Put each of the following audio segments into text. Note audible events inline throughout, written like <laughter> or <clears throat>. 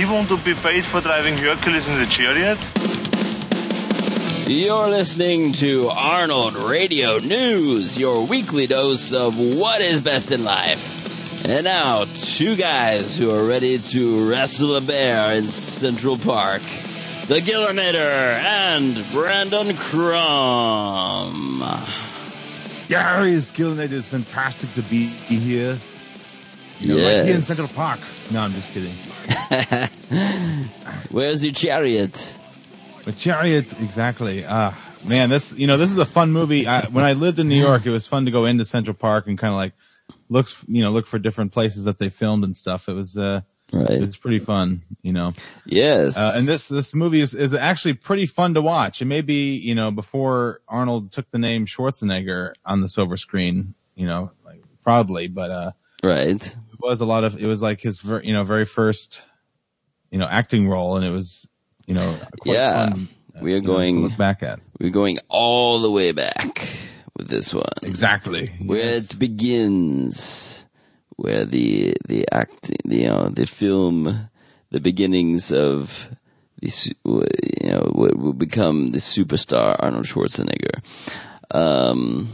He want to be paid for driving Hercules in the chariot? You're listening to Arnold Radio News, your weekly dose of what is best in life. And now, two guys who are ready to wrestle a bear in Central Park. The Gillernator and Brandon Crum. Gary's Gillernator is fantastic to be here. You know, Yes. Right here in Central Park. No, I'm just kidding. <laughs> Where's your chariot? But Chariot, exactly. Ah, man, this you know this is a fun movie. I, when I lived in New York, it was fun to go into Central Park and kind of like look, you know, look for different places that they filmed and stuff. It was uh, Right. it was pretty fun, you know. Yes. Uh, and this this movie is is actually pretty fun to watch. It may be you know before Arnold took the name Schwarzenegger on the silver screen, you know, like proudly, but uh, right. Was a lot of it was like his ver, you know very first you know acting role, and it was you know quite Yeah. fun. uh, We are you know, to going- look back at We're going all the way back with this one. exactly where Yes. it begins, where the the acting, the, you know, the film, the beginnings of the you know what will become the superstar Arnold Schwarzenegger. Um,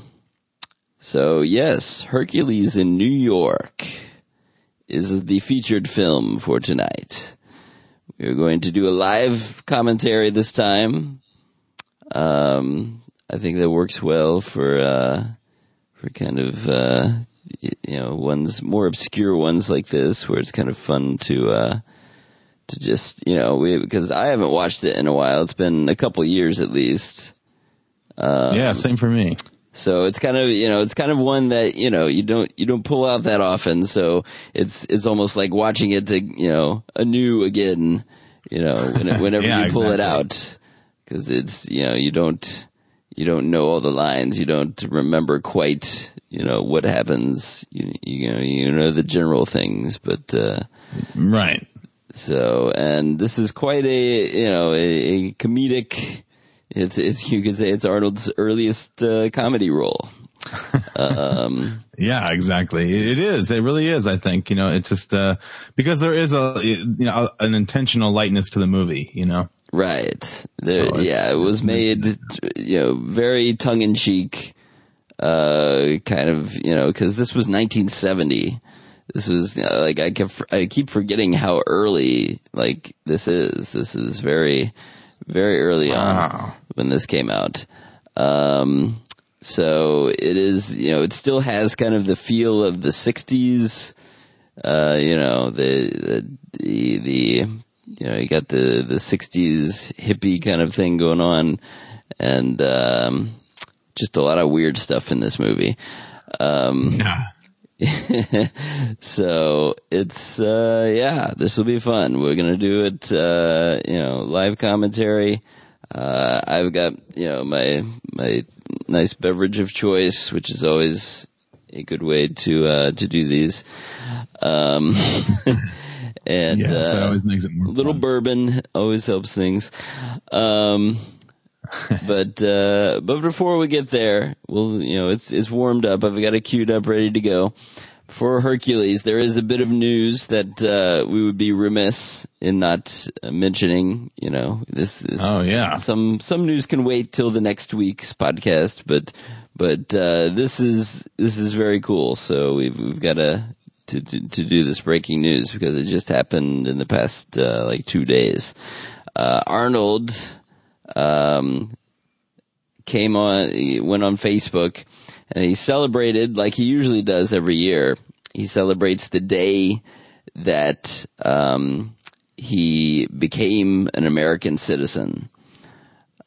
so yes, Hercules in New York is the featured film for tonight. We're going to do a live commentary this time. Um, I think that works well for uh, for kind of uh, you know ones more obscure ones like this, where it's kind of fun to uh, to just you know we, because I haven't watched it in a while. It's been a couple years at least. yeah same for me So it's kind of you know it's kind of one that you know you don't you don't pull out that often. So it's it's almost like watching it to you know anew again. You know when, whenever <laughs> Yeah, you pull it out because it's you know you don't you don't know all the lines. You don't remember quite you know what happens. You you know you know the general things, but. uh right so, and this is quite a, you know, a, a comedic, it's, it's, you could say it's Arnold's earliest uh, comedy role. Um, <laughs> yeah exactly it, it is it really is I think you know it's just uh because there is a you know an intentional lightness to the movie you know right. There, So yeah, it was made, you know, very tongue in cheek, uh, kind of, you know, cause this was 1970. This was you know, like, I kept, I keep forgetting how early, like, this is. This is very, very early on. When this came out. Um, so it is, you know, it still has kind of the feel of the '60s. Uh, you know, the the the, the you know, you got the the '60s hippie kind of thing going on, and um, just a lot of weird stuff in this movie. Um, yeah <laughs> so it's uh yeah this will be fun we're gonna do it uh you know live commentary uh i've got you know my my nice beverage of choice which is always a good way to uh to do these um <laughs> and yes that uh, always makes it more little fun. bourbon always helps things. Um, <laughs> but uh, but before we get there, well, you know, it's it's warmed up. I've got it queued up, ready to go. For Hercules, there is a bit of news that uh, we would be remiss in not uh, mentioning. You know, this, this. Oh, yeah. Some some news can wait till the next week's podcast, but but uh, this is this is very cool. So we've we've got to to, to, to do this breaking news because it just happened in the past uh, like two days. Uh, Arnold um, came on, went on Facebook, and he celebrated like he usually does every year. He celebrates the day that um, he became an American citizen.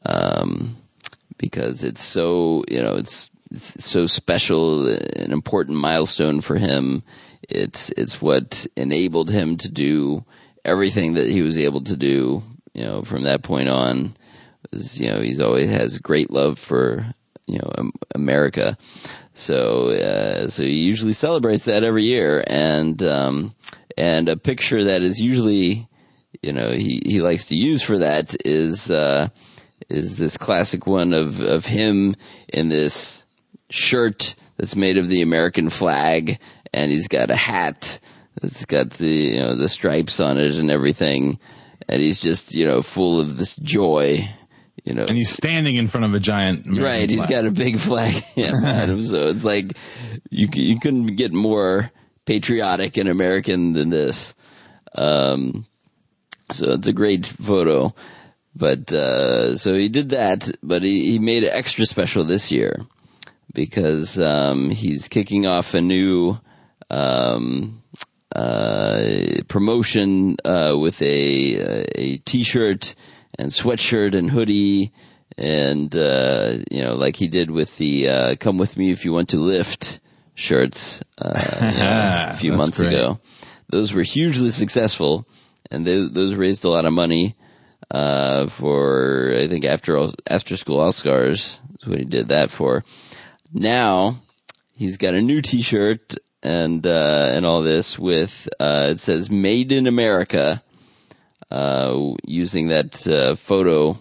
Um, because it's so you know it's, it's so special, an important milestone for him. It's it's what enabled him to do everything that he was able to do. You know, from that point on, you know he's always has great love for you know America. So uh, so he usually celebrates that every year, and um, and a picture that is usually you know he, he likes to use for that is uh, is this classic one of of him in this shirt that's made of the American flag, and he's got a hat that's got the you know the stripes on it and everything, and he's just you know full of this joy. You know, And he's standing in front of a giant. American right? He's flag. got a big flag <laughs> yeah, him, so it's like you you couldn't get more patriotic and American than this. Um, so it's a great photo. But uh, so he did that, but he, he made it extra special this year because um, he's kicking off a new um, uh, promotion uh, with a a t-shirt and sweatshirt and hoodie and uh, you know like he did with the uh, "Come with me if you want to lift" shirts uh, <laughs> you know, a few months great. ago. Those were hugely successful, and those, those raised a lot of money uh, for I think after all, after school all stars is what he did that for. Now he's got a new T-shirt and uh, and all this with uh, it says "Made in America," uh, using that uh, photo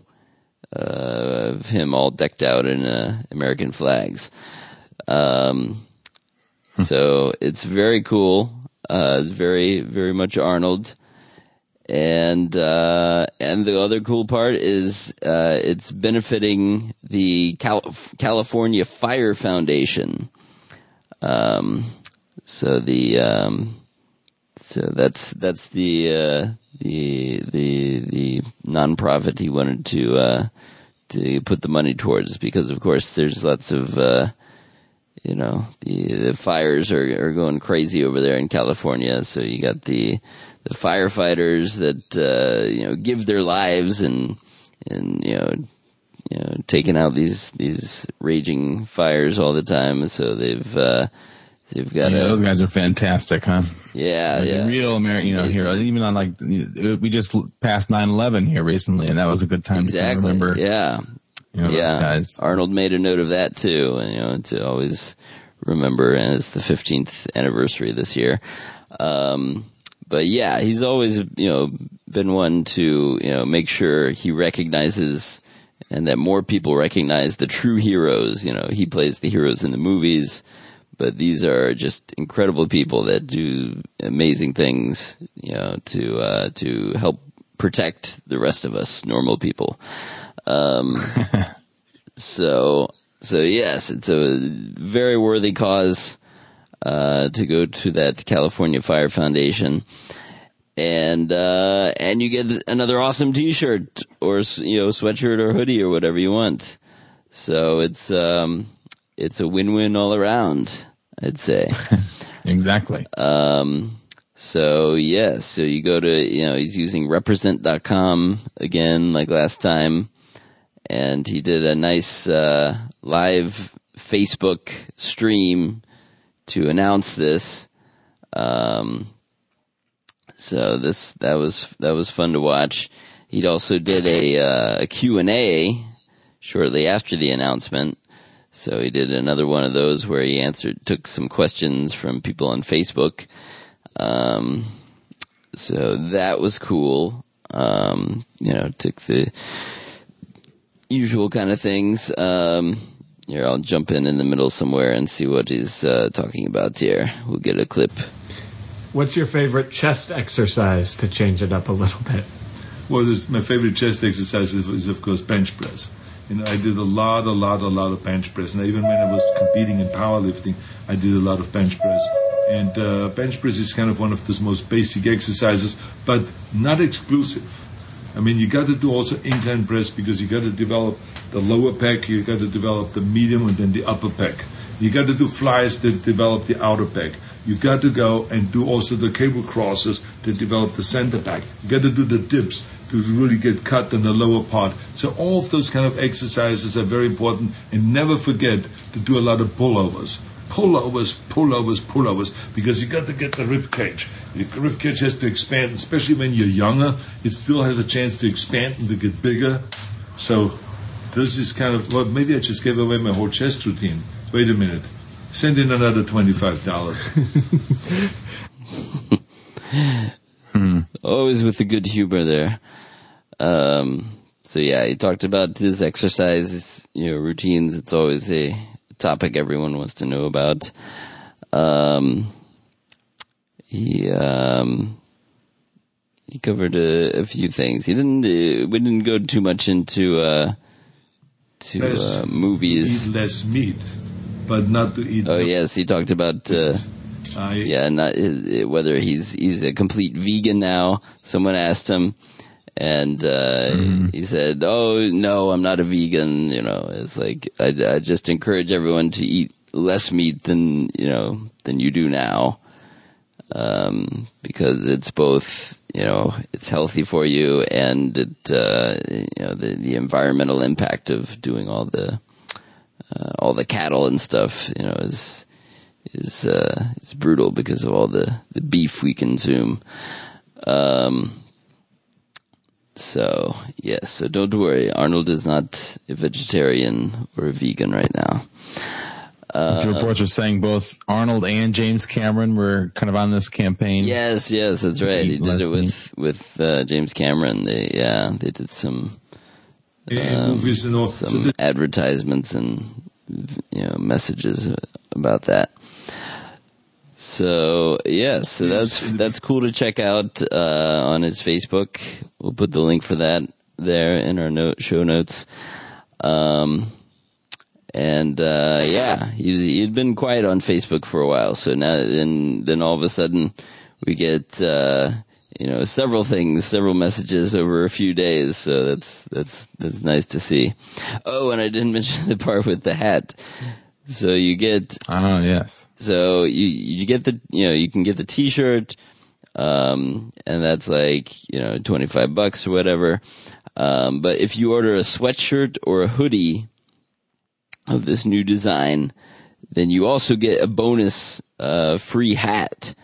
uh, of him all decked out in uh, American flags. Um, so it's very cool. Uh, it's very very much Arnold and uh, and the other cool part is uh, it's benefiting the Cal- California Fire Foundation. Um, so the um, so that's that's the uh, the the the nonprofit he wanted to uh, to put the money towards because of course there's lots of uh, you know the the fires are are going crazy over there in California. So you got the the firefighters that uh, you know give their lives and and you know you know taking out these these raging fires all the time. So they've uh, they've got Yeah, a those guys are fantastic, huh? yeah Like yeah Real American, you know, here, even on like, we just passed 9-11 here recently, and that was a good time exactly of remember, yeah you know, yeah those guys. Arnold made a note of that too, and you know to always remember. And it's the 15th anniversary this year. Um, but yeah, he's always you know been one to you know make sure he recognizes and that more people recognize the true heroes. You know, he plays the heroes in the movies, but these are just incredible people that do amazing things. You know, to uh, to help protect the rest of us normal people. Um, <laughs> so so yes, it's a very worthy cause uh, to go to that California Fire Foundation, and uh, and you get another awesome T-shirt or you know sweatshirt or hoodie or whatever you want. So it's um, it's a win-win all around. I'd say. <laughs> Exactly. Um, so yes, so you go to, you know, he's using represent.com again, like last time. And he did a nice, uh, live Facebook stream to announce this. Um, so this, that was, that was fun to watch. He also did a, uh, a Q and A shortly after the announcement. So he did another one of those where he answered, took some questions from people on Facebook. Um, so that was cool. Um, you know, took the usual kind of things. Um, here, I'll jump in in the middle somewhere and see what he's uh, talking about here. We'll get a clip. What's your favorite chest exercise to change it up a little bit? Well, this, my favorite chest exercise is, is, of course, bench press. You know, I did a lot, a lot, a lot of bench press. And even when I was competing in powerlifting, I did a lot of bench press. And uh, bench press is kind of one of the most basic exercises, but not exclusive. I mean, you got to do also incline press because you got to develop the lower pec, you got to develop the medium and then the upper pec. You got to do flies that develop the outer pec. You got to go and do also the cable crosses to develop the center back. You got to do the dips to really get cut in the lower part. So all of those kind of exercises are very important. And never forget to do a lot of pullovers. Pullovers, pullovers, pullovers, because you got to get the rib cage. The rib cage has to expand, especially when you're younger. It still has a chance to expand and to get bigger. So this is kind of well, maybe I just gave away my whole chest routine. Wait a minute. Send in another twenty-five dollars. <laughs> Hmm. Always with the good humor there. Um, so yeah, he talked about his exercise, you know, routines. It's always a topic everyone wants to know about. Um, he um, he covered a, a few things. He didn't. Uh, we didn't go too much into uh, to Less- uh, movies. Eat less meat, but not to eat. Oh yes, he talked about. Uh, I, yeah, not uh, whether he's he's a complete vegan now. Someone asked him, and uh, he said, "Oh no, I'm not a vegan." You know, it's like I, I just encourage everyone to eat less meat than you know than you do now, um, because it's both you know it's healthy for you and it uh, you know the the environmental impact of doing all the uh, all the cattle and stuff you know is is uh, is brutal because of all the, the beef we consume. Um, so yes, so don't worry. Arnold is not a vegetarian or a vegan right now. The reports are saying both Arnold and James Cameron were kind of on this campaign. Yes, yes, that's right. He did it with with uh, James Cameron. They yeah, they did some uh, movies and all. So some advertisements and you know messages about that. So yeah, so that's Yes. that's cool to check out uh, on his Facebook. We'll put the link for that there in our note show notes. Um, and uh, yeah, he he'd been quiet on Facebook for a while. So now then then all of a sudden we get uh, you know several things, several messages over a few days. So that's that's that's nice to see. Oh, and I didn't <laughs> mention the part with the hat. So you get Oh, yes. So you you get the you know you can get the T-shirt, um, and that's like you know twenty five bucks or whatever. Um, but if you order a sweatshirt or a hoodie of this new design, then you also get a bonus uh, free hat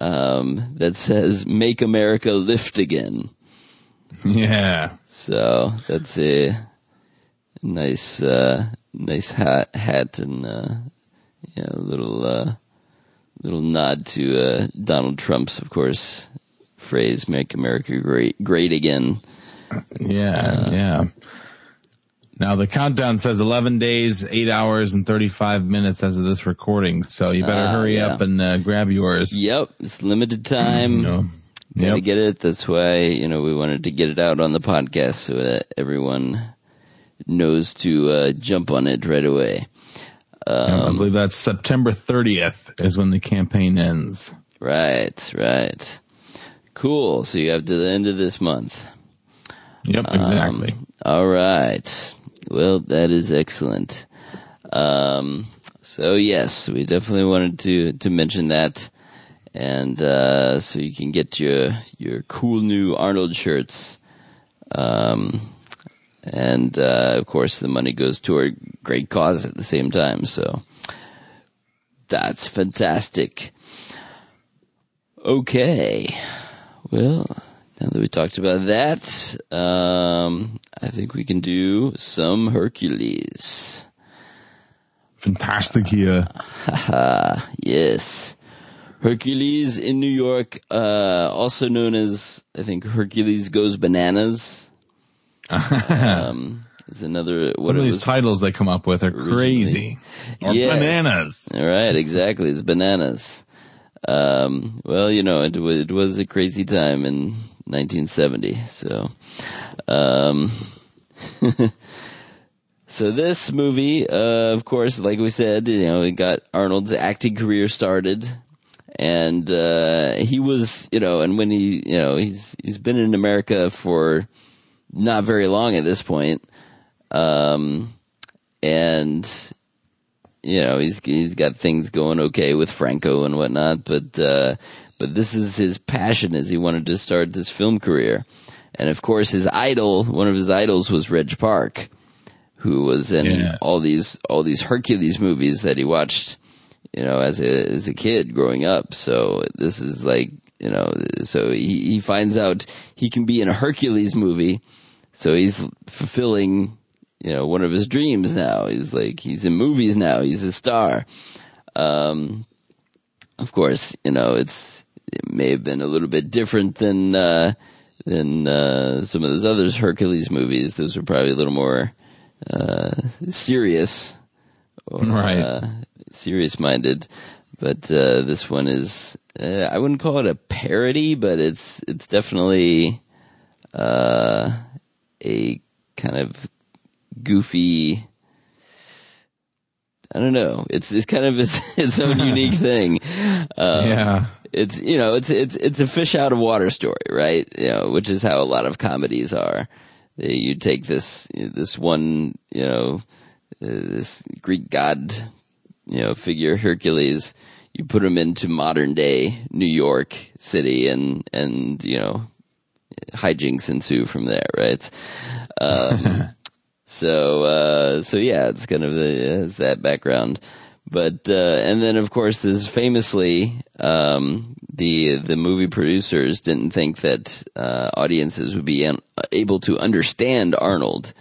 um, that says "Make America Lift Again." Yeah. So that's a nice, uh, nice hat, hat and, uh, yeah, a little, uh, little nod to, uh, Donald Trump's, of course, phrase, make America great, great again. Yeah. yeah. Now the countdown says 11 days, 8 hours, and 35 minutes as of this recording. So you better Ah, hurry yeah. up and uh, grab yours. Yep. It's limited time. You know. Gotta get it. That's why, you know, we wanted to get it out on the podcast so that everyone knows to, uh, jump on it right away. I Um, believe that's September 30th is when the campaign ends. Right, right. Cool. So you have to the end of this month. Yep, exactly. Um, all right. Well, that is excellent. Um, so yes, we definitely wanted to to mention that, and uh, so you can get your your cool new Arnold shirts. Um, and uh, of course, the money goes toward great cause at the same time. So that's fantastic. Okay. Well, now that we talked about that, um, I think we can do some Hercules. Fantastic here. <laughs> Yes. Hercules in New York, uh, also known as, I think, Hercules Goes Bananas. Um, is another, what Some of these titles they come up with are crazy. Or Yes. bananas. All right, exactly. It's bananas. Um, well, you know, it, it was a crazy time in 1970. So, um, <laughs> so this movie, uh, of course, like we said, you know, it got Arnold's acting career started. And, uh, he was, you know, and when he, you know, he's, he's been in America for not very long at this point. Um, and, you know he's he's got things going okay with Franco and whatnot, but uh, but this is his passion as he wanted to start this film career, and of course his idol, one of his idols was Reg Park, who was in Yeah. all these all these Hercules movies that he watched, you know, as a as a kid growing up. So this is like you know, so he he finds out he can be in a Hercules movie, so he's fulfilling you know one of his dreams now. He's like he's in movies now. He's a star. Um, of course, you know it's it may have been a little bit different than uh, than uh, some of those other Hercules movies. Those were probably a little more uh, serious, or, Right. Uh, serious minded. but uh, this one is uh, I wouldn't call it a parody, but it's it's definitely uh, a kind of goofy. I don't know. It's it's kind of its, <laughs> its own <laughs> unique thing. Um, yeah. it's you know it's it's it's a fish out of water story, right? You know, which is how a lot of comedies are. They- You take this this one you know uh, this Greek god you know figure Hercules, you put him into modern day New York City, and and you know hijinks ensue from there, right? Um, <laughs> so uh, so yeah, it's kind of the, it's that background. But uh, and then of course this famously um, the the movie producers didn't think that uh, audiences would be un- able to understand Arnold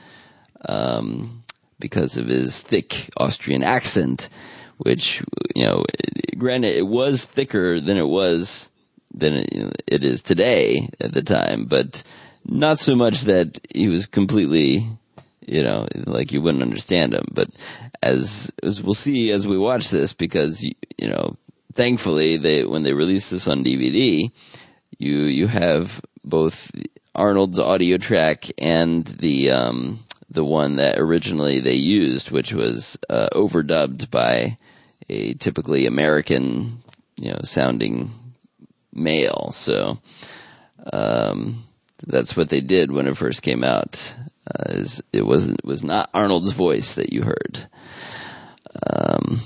um, because of his thick Austrian accent, which you know, granted it was thicker than it was than it, is today at the time, but not so much that he was completely, you know, like you wouldn't understand him. But as as we'll see as we watch this, because you, know, thankfully they when they released this on DVD, you you have both Arnold's audio track and the um the one that originally they used, which was uh, overdubbed by a typically American, you know, sounding male. So um, that's what they did when it first came out. Uh, is it wasn't it was not Arnold's voice that you heard. Um,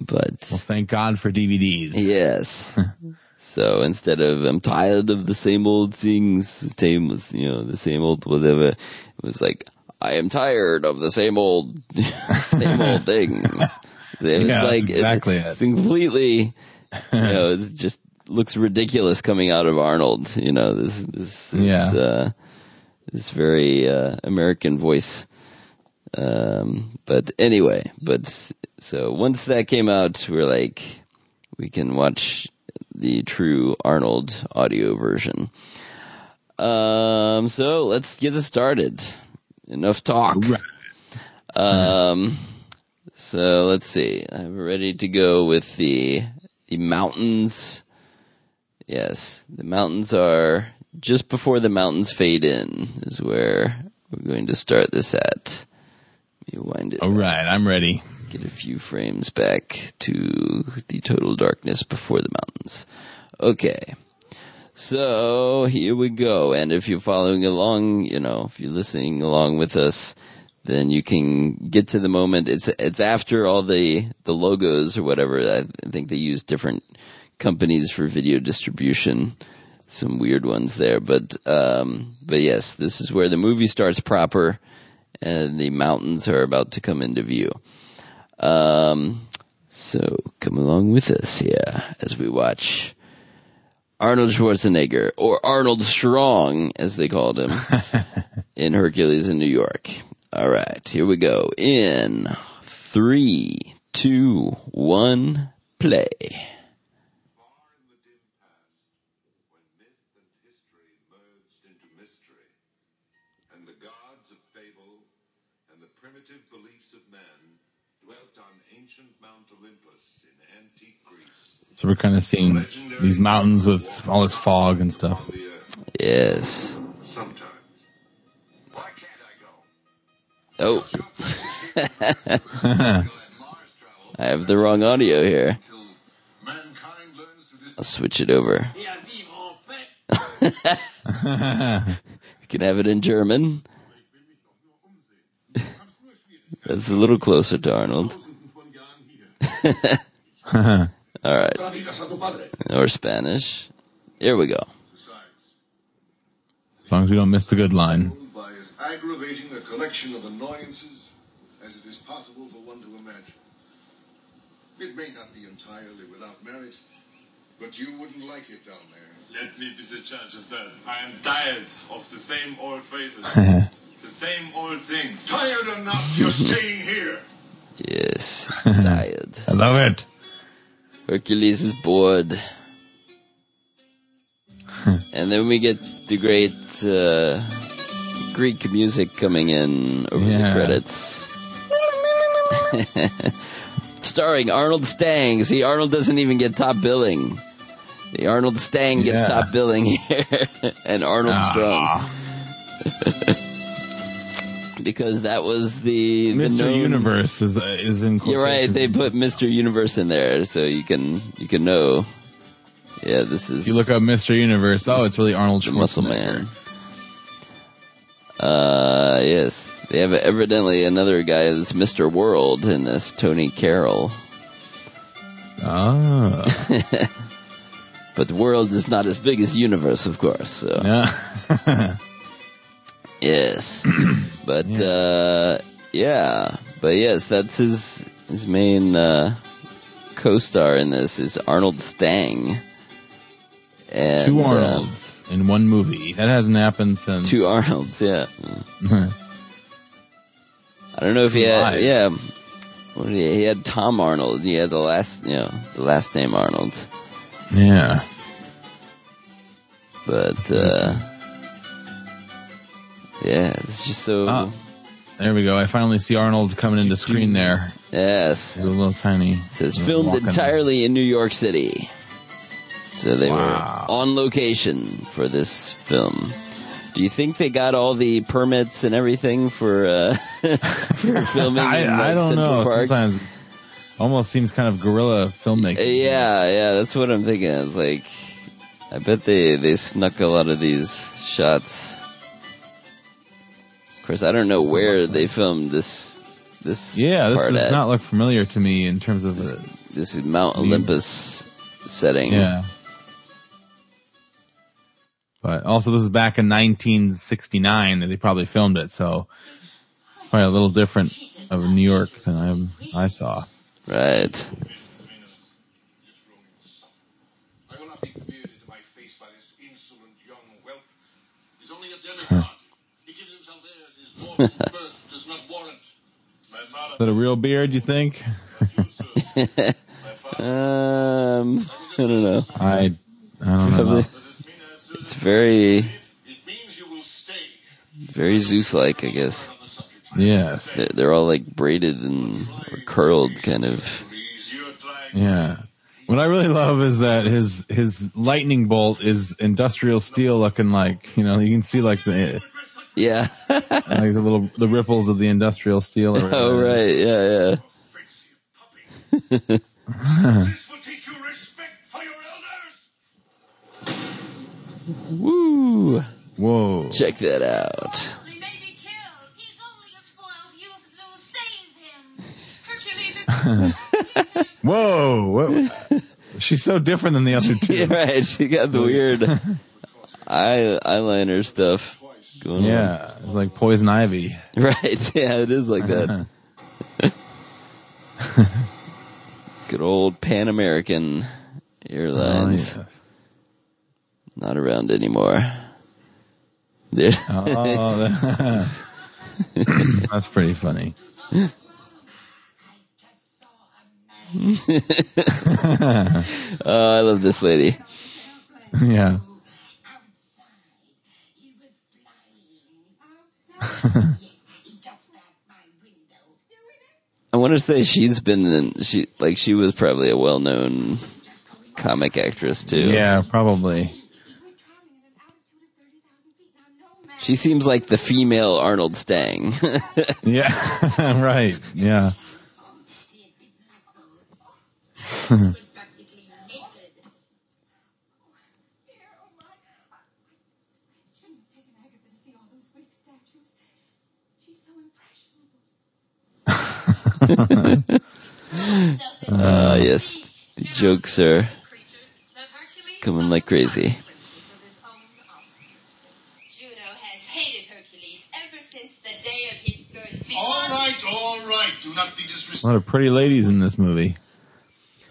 but Well, thank God for DVDs. Yes. <laughs> so instead of I'm tired of the same old things, the same was you know the same old whatever. It was like I am tired of the same old <laughs> same old things. <laughs> It's Yeah, like exactly it's, it. it's completely <laughs> you know <laughs> it just looks ridiculous coming out of Arnold. You know this this, this Yeah. uh, this very uh, American voice. Um, but anyway, but so once that came out, we're like, we can watch the true Arnold audio version. Um, so let's get it started. Enough talk. Um, so let's see. I'm ready to go with the the mountains. Yes, the mountains are just before the mountains fade in is where we're going to start this at. Let me wind it. All right, I'm ready. get a few frames back to the total darkness before the mountains. Okay. So here we go. And if you're following along, you know, if you're listening along with us, then you can get to the moment. It's, it's after all the, the logos or whatever. I think they use different companies for video distribution. Some weird ones there, but, um, but yes, this is where the movie starts proper and the mountains are about to come into view. Um, so come along with us here as we watch Arnold Schwarzenegger, or Arnold Strong, as they called him, <laughs> in Hercules in New York. All right, here we go. In three, two, one, play. Far in the dim past, when myth and history merged into mystery, and the gods of fable and the primitive beliefs of man dwelt on ancient Mount Olympus in antique Greece, So we're kind of seeing these mountains with all this fog and stuff. on the earth Yes. Oh, <laughs> I have the wrong audio here. I'll switch it over. <laughs> You can have it in German. That's a little closer to Arnold. <laughs> All right. Or Spanish. Here we go. As long as we don't miss the good line. By as aggravating a collection of annoyances as it is possible for one to imagine. It may not be entirely without merit, but you wouldn't like it down there. Let me be the judge of that. I am tired of the same old faces, <laughs> the same old things. Tired enough just staying here. Yes, <laughs> tired. I love it. Hercules is bored. <laughs> and then we get the great uh, Greek music coming in over Yeah. the credits. <laughs> starring Arnold Stang. See, Arnold doesn't even get top billing. The Arnold Stang gets Yeah. top billing here, <laughs> and Arnold Ah. Strong. <laughs> because that was the, the Mr. known- Universe is is in. You're right. They put Mr. Universe in there, so you can you can know. Yeah, this is If you look up Mr. Universe, oh, it's really Arnold the Muscle Man. Uh, yes, they have evidently another guy that's Mr. World in this, Tony Carroll. Ah, <laughs> But the world is not as big as universe, of course. So yeah. <laughs> yes, <clears throat> but uh, yeah, but yes, that's his his main uh, co-star in this is Arnold Stang. And, Two uh, Arnolds in one movie. That hasn't happened since. two Arnolds, yeah. <laughs> I don't know if he had, Lies. yeah. What he, he had Tom Arnold. He had the last, you know, the last name Arnold. yeah. But uh, yeah, it's just so. Oh. There we go. I finally see Arnold coming into screen there. Yes, He's a little tiny. it says filmed entirely in New York City. So they Wow. were on location for this film. Do you think they got all the permits and everything for uh, <laughs> for <laughs> filming? I, in, I don't Central know. Park? Sometimes almost seems kind of guerrilla filmmaking. Yeah, yeah, that's what I'm thinking. It's like, I bet they they snuck a lot of these shots. Of course, I don't know where they filmed this. This Yeah, this does at. not look familiar to me in terms of the. this is Mount Olympus setting. Yeah. But also, this is back in 1969 that they probably filmed it, so probably a little different of New York than I, I saw. right. I will not be bearded to my face by this insolent young whelp. He's only a demigod. he gives himself airs his mortal <laughs> birth does not warrant. My father Is that a real beard, you think? <laughs> Um, I don't know. I, I don't know. It's very, It means you will stay. very Zeus-like, I guess. On the subject. Yes. They're, they're all like braided and or curled, kind of. Please, you're trying. Yeah. What I really love is that his his lightning bolt is industrial steel looking like you know you can see like the Yeah. <laughs> like the little the ripples of the industrial steel. Or oh, whatever. right. Yeah, yeah. Fancy a puppy. this will teach you respect for your elders. Woo! Whoa. Check that out. He may be killed. He's only a spoiled youth, so save him. Hercules is. <laughs> Whoa. What? She's so different than the other two. <laughs> Yeah, right. She got the weird <laughs> eye eyeliner stuff going Yeah, it's like poison ivy. Right. Yeah, it is like that. Good old Pan American Oh, Airlines. yeah. Not around anymore. Oh, that- <laughs> that's pretty funny. <laughs> Oh, I love this lady. Yeah. He was flying. he just passed my window. I want to say she's been in, she like she was probably a well-known comic actress too. Yeah, probably. We're traveling at an altitude of 30,000 feet. Now, no man. She seems like the female Arnold Stang. <laughs> Yeah, <laughs> right. Yeah. He was practically naked. Dear, oh my. I shouldn't have taken Agatha to see all those Greek statues. She's so impressionable. Ah, yes. The jokes are coming like crazy. Juno has hated Hercules ever since the day of his birth. All right, all right. Do not be A lot of pretty ladies in this movie.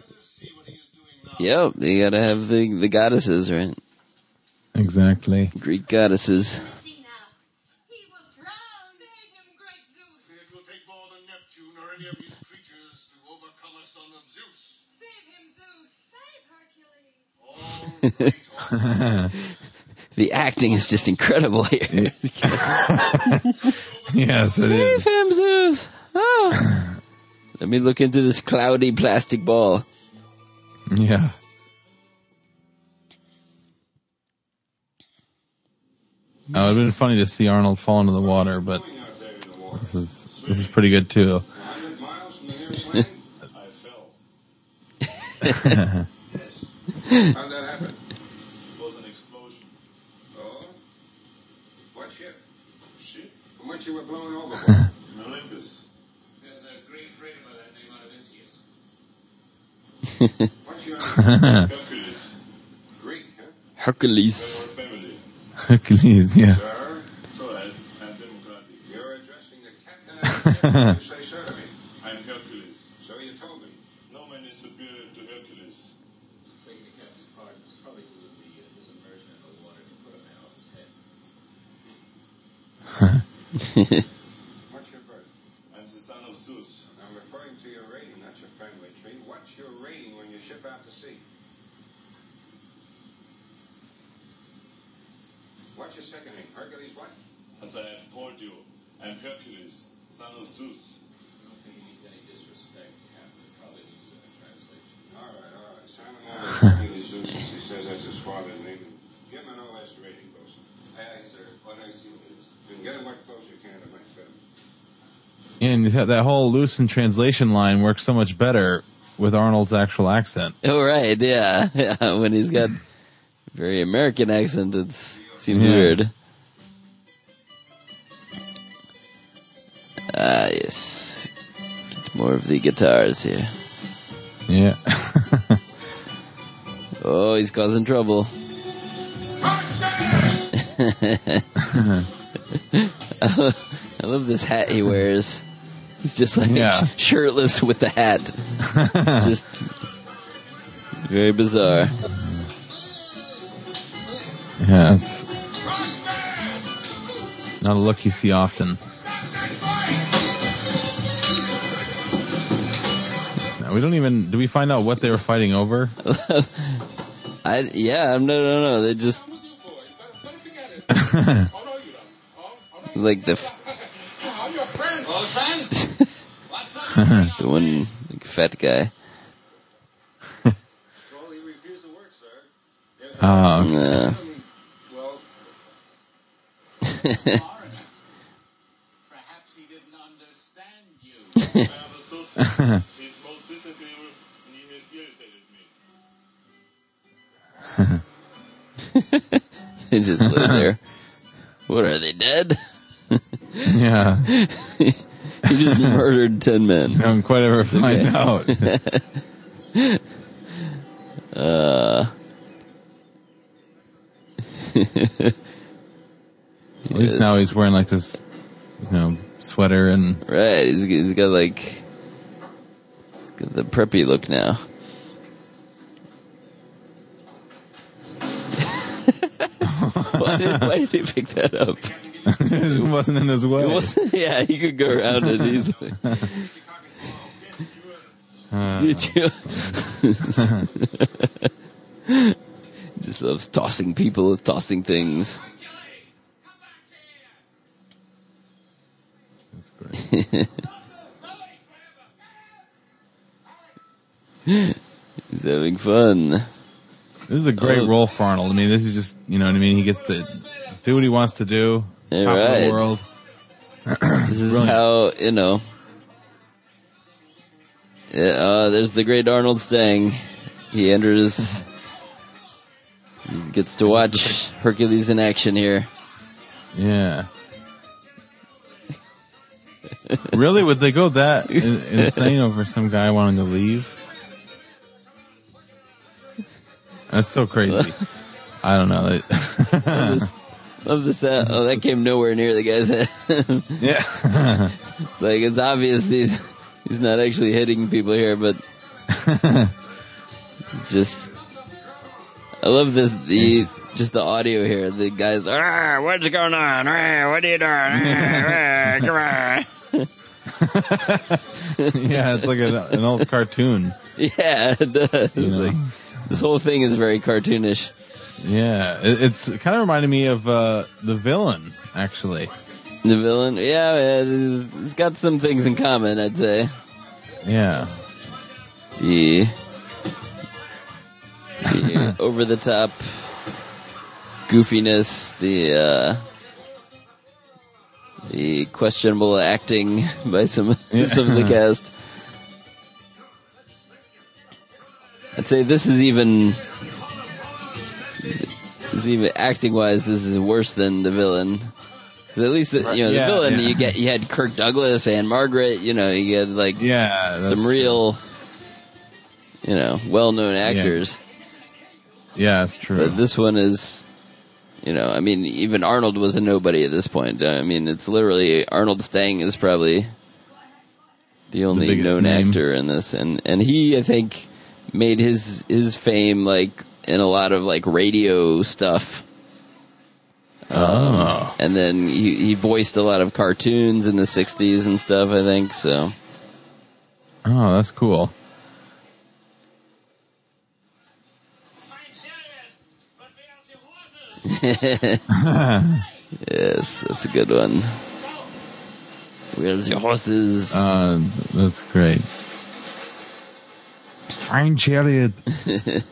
Let's see what he is doing now. Yep, you gotta have the, the goddesses, right? Exactly. Greek goddesses. See now, he will drown. Save him, great Zeus. <laughs> It will take more than Neptune or any of his creatures to overcome a son of Zeus. Save him, Zeus. Save Hercules. All right, all right. The acting is just incredible here. <laughs> <laughs> <laughs> Yes, it is. Save him, Zeus! Ah. Let me look into this cloudy plastic ball. Yeah. Oh, it would have been funny to see Arnold fall into the water, but this is this is pretty good too. <laughs> <laughs> <laughs> Hercules. Greek, huh? Hercules. Our family. Hercules, yeah. <laughs> <laughs> says that's his father's name. Give him an OS rating, Wilson. Aye, aye, sir. What I see is. And get him what clothes you can to my fit him. And that whole loose in translation line works so much better with Arnold's actual accent. <laughs> Oh right, yeah. yeah. <laughs> When he's got very American accent, it seems Yeah. weird. Ah, yes. Get more of the guitars here. Yeah. <laughs> Oh, he's causing trouble. <laughs> I love this hat he wears. He's just like Yeah. <laughs> shirtless with the hat. It's just very bizarre. yeah. Not a look you see often. Now, we don't even. Do we find out what they were fighting over? <laughs> I yeah, no, no, no. They just <laughs> like the f- I'm your friend, old son. What's <laughs> up? the one like, fat guy. Well, he refused to work, sir. Oh, okay. Uh, Well, Foreigner. Perhaps he didn't understand you. <laughs> they just live there. What are they dead? <laughs> yeah. <laughs> he just murdered ten men. Don't quite ever find out. Uh, At least Yes. now he's wearing like this, you know, sweater and right. He's, he's got like he's got the preppy look now. Why, did, why did he pick that up? <laughs> it wasn't in his way. Yeah, he could go around it easily. Uh, Did you? <laughs> Just loves tossing people, tossing things. That's great. <laughs> He's having fun. This is a great Oh. role for Arnold. I mean, this is just you know what I mean. He gets to do what he wants to do. Yeah, top of the world. <clears throat> This is Brilliant. how you know. Yeah, uh, there's the great Arnold Stang. He enters. <laughs> Gets to watch Hercules in action here. Yeah. really? Would they go that in- insane over some guy wanting to leave? That's so crazy. I don't know. This, love this uh, oh, that came nowhere near the guy's head. <laughs> yeah. <laughs> like it's obvious he's he's not actually hitting people here, but it's <laughs> just I love this the just the audio here. The guys, ah, what's going on? Ah, what are you doing? Ah, ah, come on. yeah, it's like an, an old cartoon. Yeah, it does. You know? like <laughs> this whole thing is very cartoonish. Yeah, it, it's it kind of reminded me of uh, the villain, actually. The villain, yeah, it's- it's got some things in common, I'd say. Yeah. the the <laughs> over the top goofiness, the uh, the questionable acting by some Yeah. <laughs> some of the cast. I'd say this is even is even acting wise. This is worse than the villain. at least the, you know Yeah, the villain yeah. you get you had Kirk Douglas and Margaret. You know you had like Yeah. some real, you know, well-known actors. Yeah, that's true. But this one is, you know, I mean, even Arnold was a nobody at this point. I mean, it's literally Arnold Stang is probably the only biggest known name. actor in this, and and he, I think, made his his fame like in a lot of like radio stuff. oh. And then he, he voiced a lot of cartoons in the '60s and stuff. I think so. Oh, that's cool. <laughs> Yes, that's a good one. Where's your horses? Uh, that's great. Fine chariot. <laughs>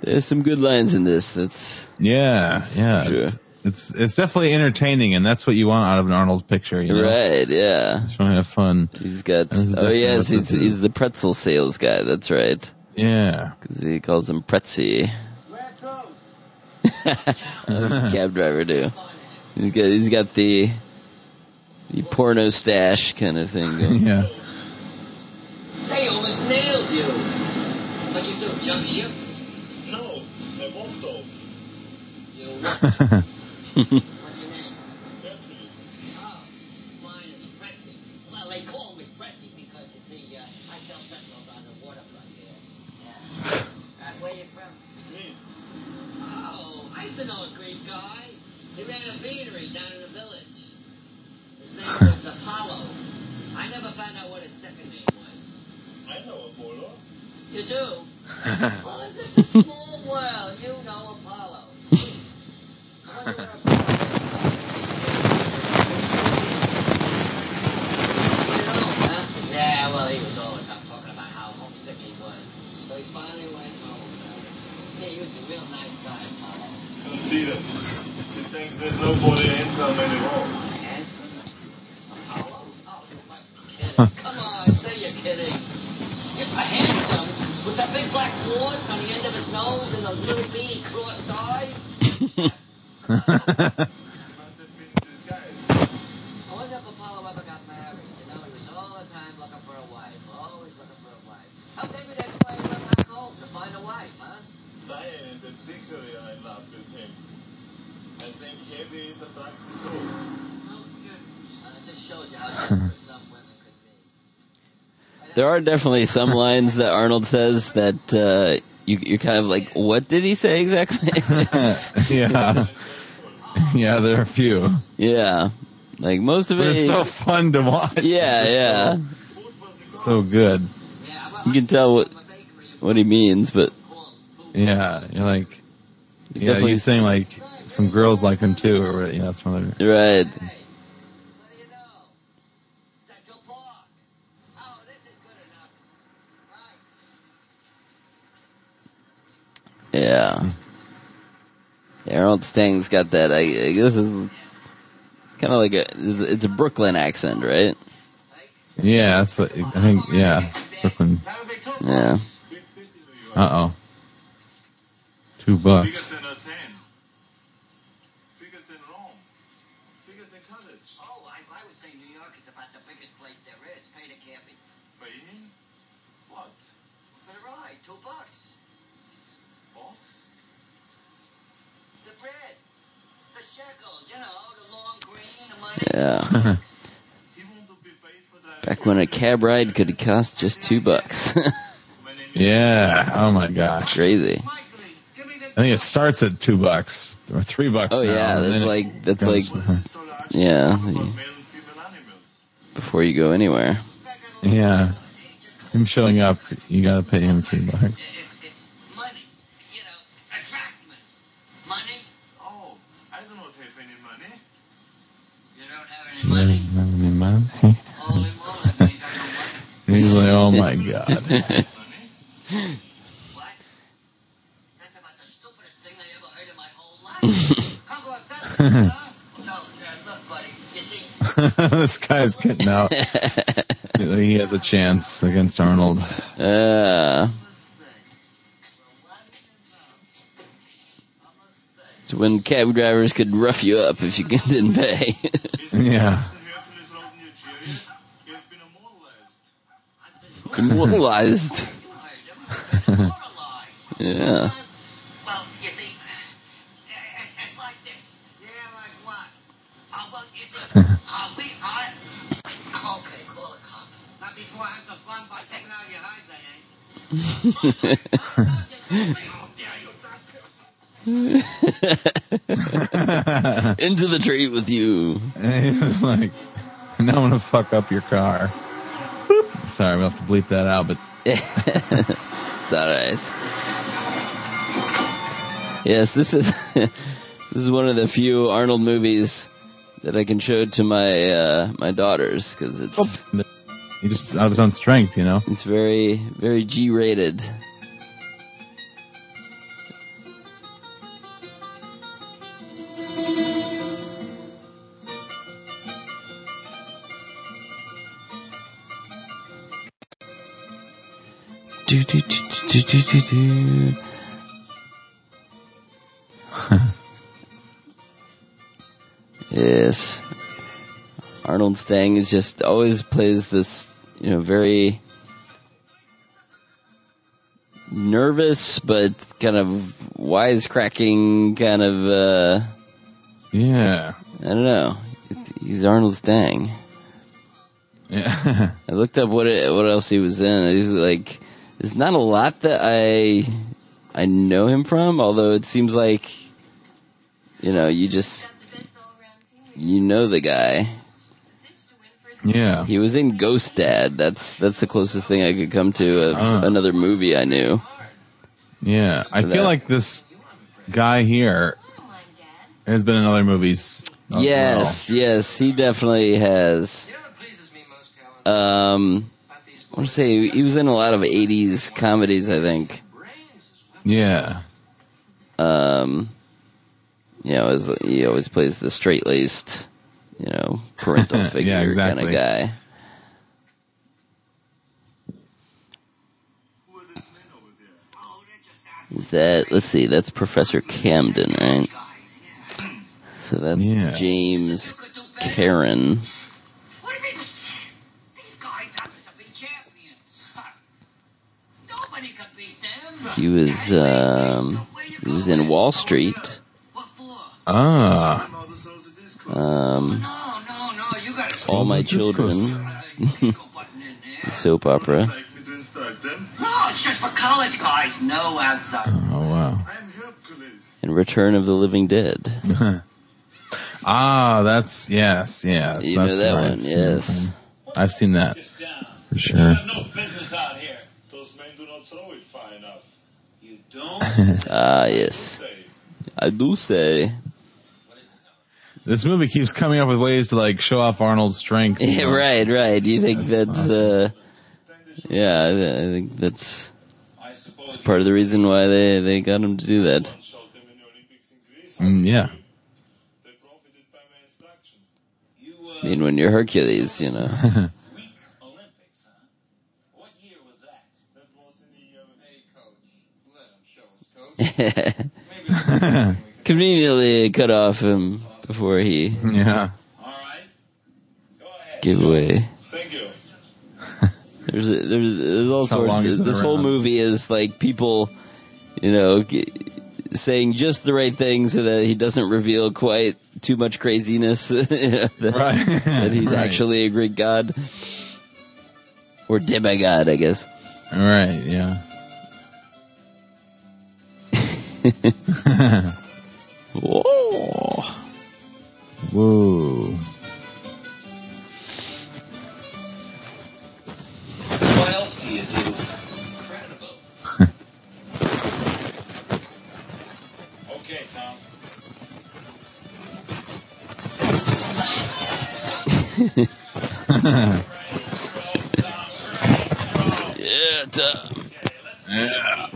There's some good lines in this. That's Yeah, yeah. sure. It's it's definitely entertaining, and that's what you want out of an Arnold picture. You know, right. Yeah, just want to have fun. he's got. Oh yes, he's he's the pretzel sales guy. That's right. Yeah, Because he calls him Pretzy. <laughs> Cab driver too. He's got he's got the the porno stash kind of thing going. <laughs> yeah. They almost nailed you. What you do, a jump ship? No, I won't though. You <laughs> What's your name? Oh, mine is Pretzie. Well, they call me Pretzie because, you see, uh, I sell pretzels on the waterfront here. Yeah. Uh, where you from? Please. Oh, I used to know a Greek guy. He ran a beanery down in the village. His name was Apollo. I never found out what his second name was. I know Apollo. You do? <laughs> well, this is a small world. You know Apollo. Sweet. I wonder where Apollo is. You know, huh? Yeah, well, he was all the talking about how homesick he was. So he finally went home. Gee, he was a real nice guy, Apollo. Conceded. He thinks there's nobody handsome anymore. Handsome? Apollo? Oh, you must be kidding. Come on, say you're kidding. It's a handsome with that big black wart on the end of his nose and those little beady crossed eyes. He must have been in disguise. I wonder if Apollo ever got married. You know, he was all the time looking for a wife. Always looking for a wife. How maybe that's why went back home to find a wife, huh? Diane and the Zickery are in love with him. I think Heavy is attracted too. No kidding. Uh, it just shows you how <laughs> There are definitely some <laughs> lines that Arnold says that uh, you, you're kind of like, what did he say exactly? <laughs> yeah. <laughs> yeah, there are a few. yeah, like most of But it. it's still fun to watch. yeah, yeah. So good. You can tell what what he means, but Yeah, you're like, he's yeah, definitely he's saying like some girls like him too, or you know, some other. right. Hey, what do you know? Central Park. Oh, this is good enough. Right. Yeah. yeah Arnold Stang's got that. I, I guess is kind of like a it's a Brooklyn accent, right? Yeah, that's what I think. Yeah, Brooklyn. That'll be two Yeah. Big city, Uh oh. Two bucks. than Athens. Bigger than Rome. Bigger than college. Oh, I, I would say New York is about the biggest place there is. Pay the cabbie. Paying? What? For the ride, two bucks. Box? The bread. The shekels, you know, the long green, the money. Yeah. <laughs> He want to be paid for that. Back when a cab ride could cost just two bucks. My name is Yeah. Oh my gosh. Crazy. I think it starts at two bucks or three bucks. Oh now, yeah, and that's like that's goes- like <laughs> Yeah. about male and female animals. before you go anywhere. yeah. Him showing up, you gotta pay him three bucks. It's, it's money. You know, attractness. Money. Oh, I do not have any money. You don't have any money. Money, money. Holy moly, you ain't got no He's like, oh my god. What? That's about the stupidest thing I ever heard in my whole life. Couple of cents, huh? No, uh, look, buddy. You see, <laughs> this guy's getting out. he has a chance against Arnold. Uh, it's when cab drivers could rough you up if you <laughs> didn't pay. Yeah. Hercules Road in Nigeria, you have been immortalized. Immortalized. you heard him. Demoralized. <laughs> Yeah. Well, you see, it's like this. Yeah, like what? Uh, well, you see, uh, we are... Okay, call a cop. Not before I have the fun by taking out your hides, I ain't. How dare you, Into the tree with you. And <laughs> he's like, now I'm gonna fuck up your car. Sorry, we'll have to bleep that out, but <laughs> It's alright. Yes, this is <laughs> this is one of the few Arnold movies that I can show to my uh, my daughters because it's he just out of his own strength, you know. it's very very G rated. Do, do, do, do, do, do, do. <laughs> yes. Arnold Stang is just always plays this, you know, very nervous but kind of wisecracking kind of uh Yeah. I don't know. He's Arnold Stang. Yeah. <laughs> I looked up what it, what else he was in. It was like there's not a lot that I I know him from, although it seems like you know, you just you know the guy. yeah. He was in Ghost Dad. That's that's the closest thing I could come to of Ah. another movie I knew. Yeah. I feel that. like this guy here has been in other movies. as yes, yes, he definitely has. Um, I want to say he was in a lot of '80s comedies. I think. Yeah. Um, you know, as he always plays the straight laced, you know, parental <laughs> Yeah, figure kind of guy. Who are these men over there? Oh, they're just asking Is that? Let's see. That's Professor Camden, right? So that's Yeah. James You could do better. Karen. What do you mean? These guys happen to be champions. Huh. Nobody could beat them. He was um, he was in Wall Street. Ah. All the souls of this Um, No, no, no. You gotta All My Children, you go button in there. soap opera. like me to instruct them. No, it's just for college guys. No outside. Oh wow. I'm Hercules. and Return of the Living Dead. <laughs> Ah, that's yes, yes. You know that right. one, yes. I've seen that Just down. for You sure. have no business out here. Those men do not throw it far enough. You don't Ah, yes. I do say. This movie keeps coming up with ways to like show off Arnold's strength. you <laughs> Yeah, know? right, right. Do you think that's, uh, yeah, I, I think that's I suppose part of the reason why they, they got him to do that. you showed them in the Olympics in Greece. Mm, yeah. They profited by my instruction. You, I mean, when you're Hercules, you know. <laughs> weak Olympics, huh? What year was that? That was in the uh, Hey, coach, let him show us, coach. Maybe <laughs> Conveniently cut off him before he Yeah. All right. Go ahead. away. Thank you. There's there's there's all That's sorts. long Of, this whole around. movie is like people, you know, g- saying just the right thing so that he doesn't reveal quite too much craziness. <laughs> you know, that, Right. that he's Right. actually a Greek god or demigod, I guess. All right. Yeah. Whoa. Whoa. What else do you do? Incredible. <laughs> Okay, Tom. Travolta. <laughs> Yeah.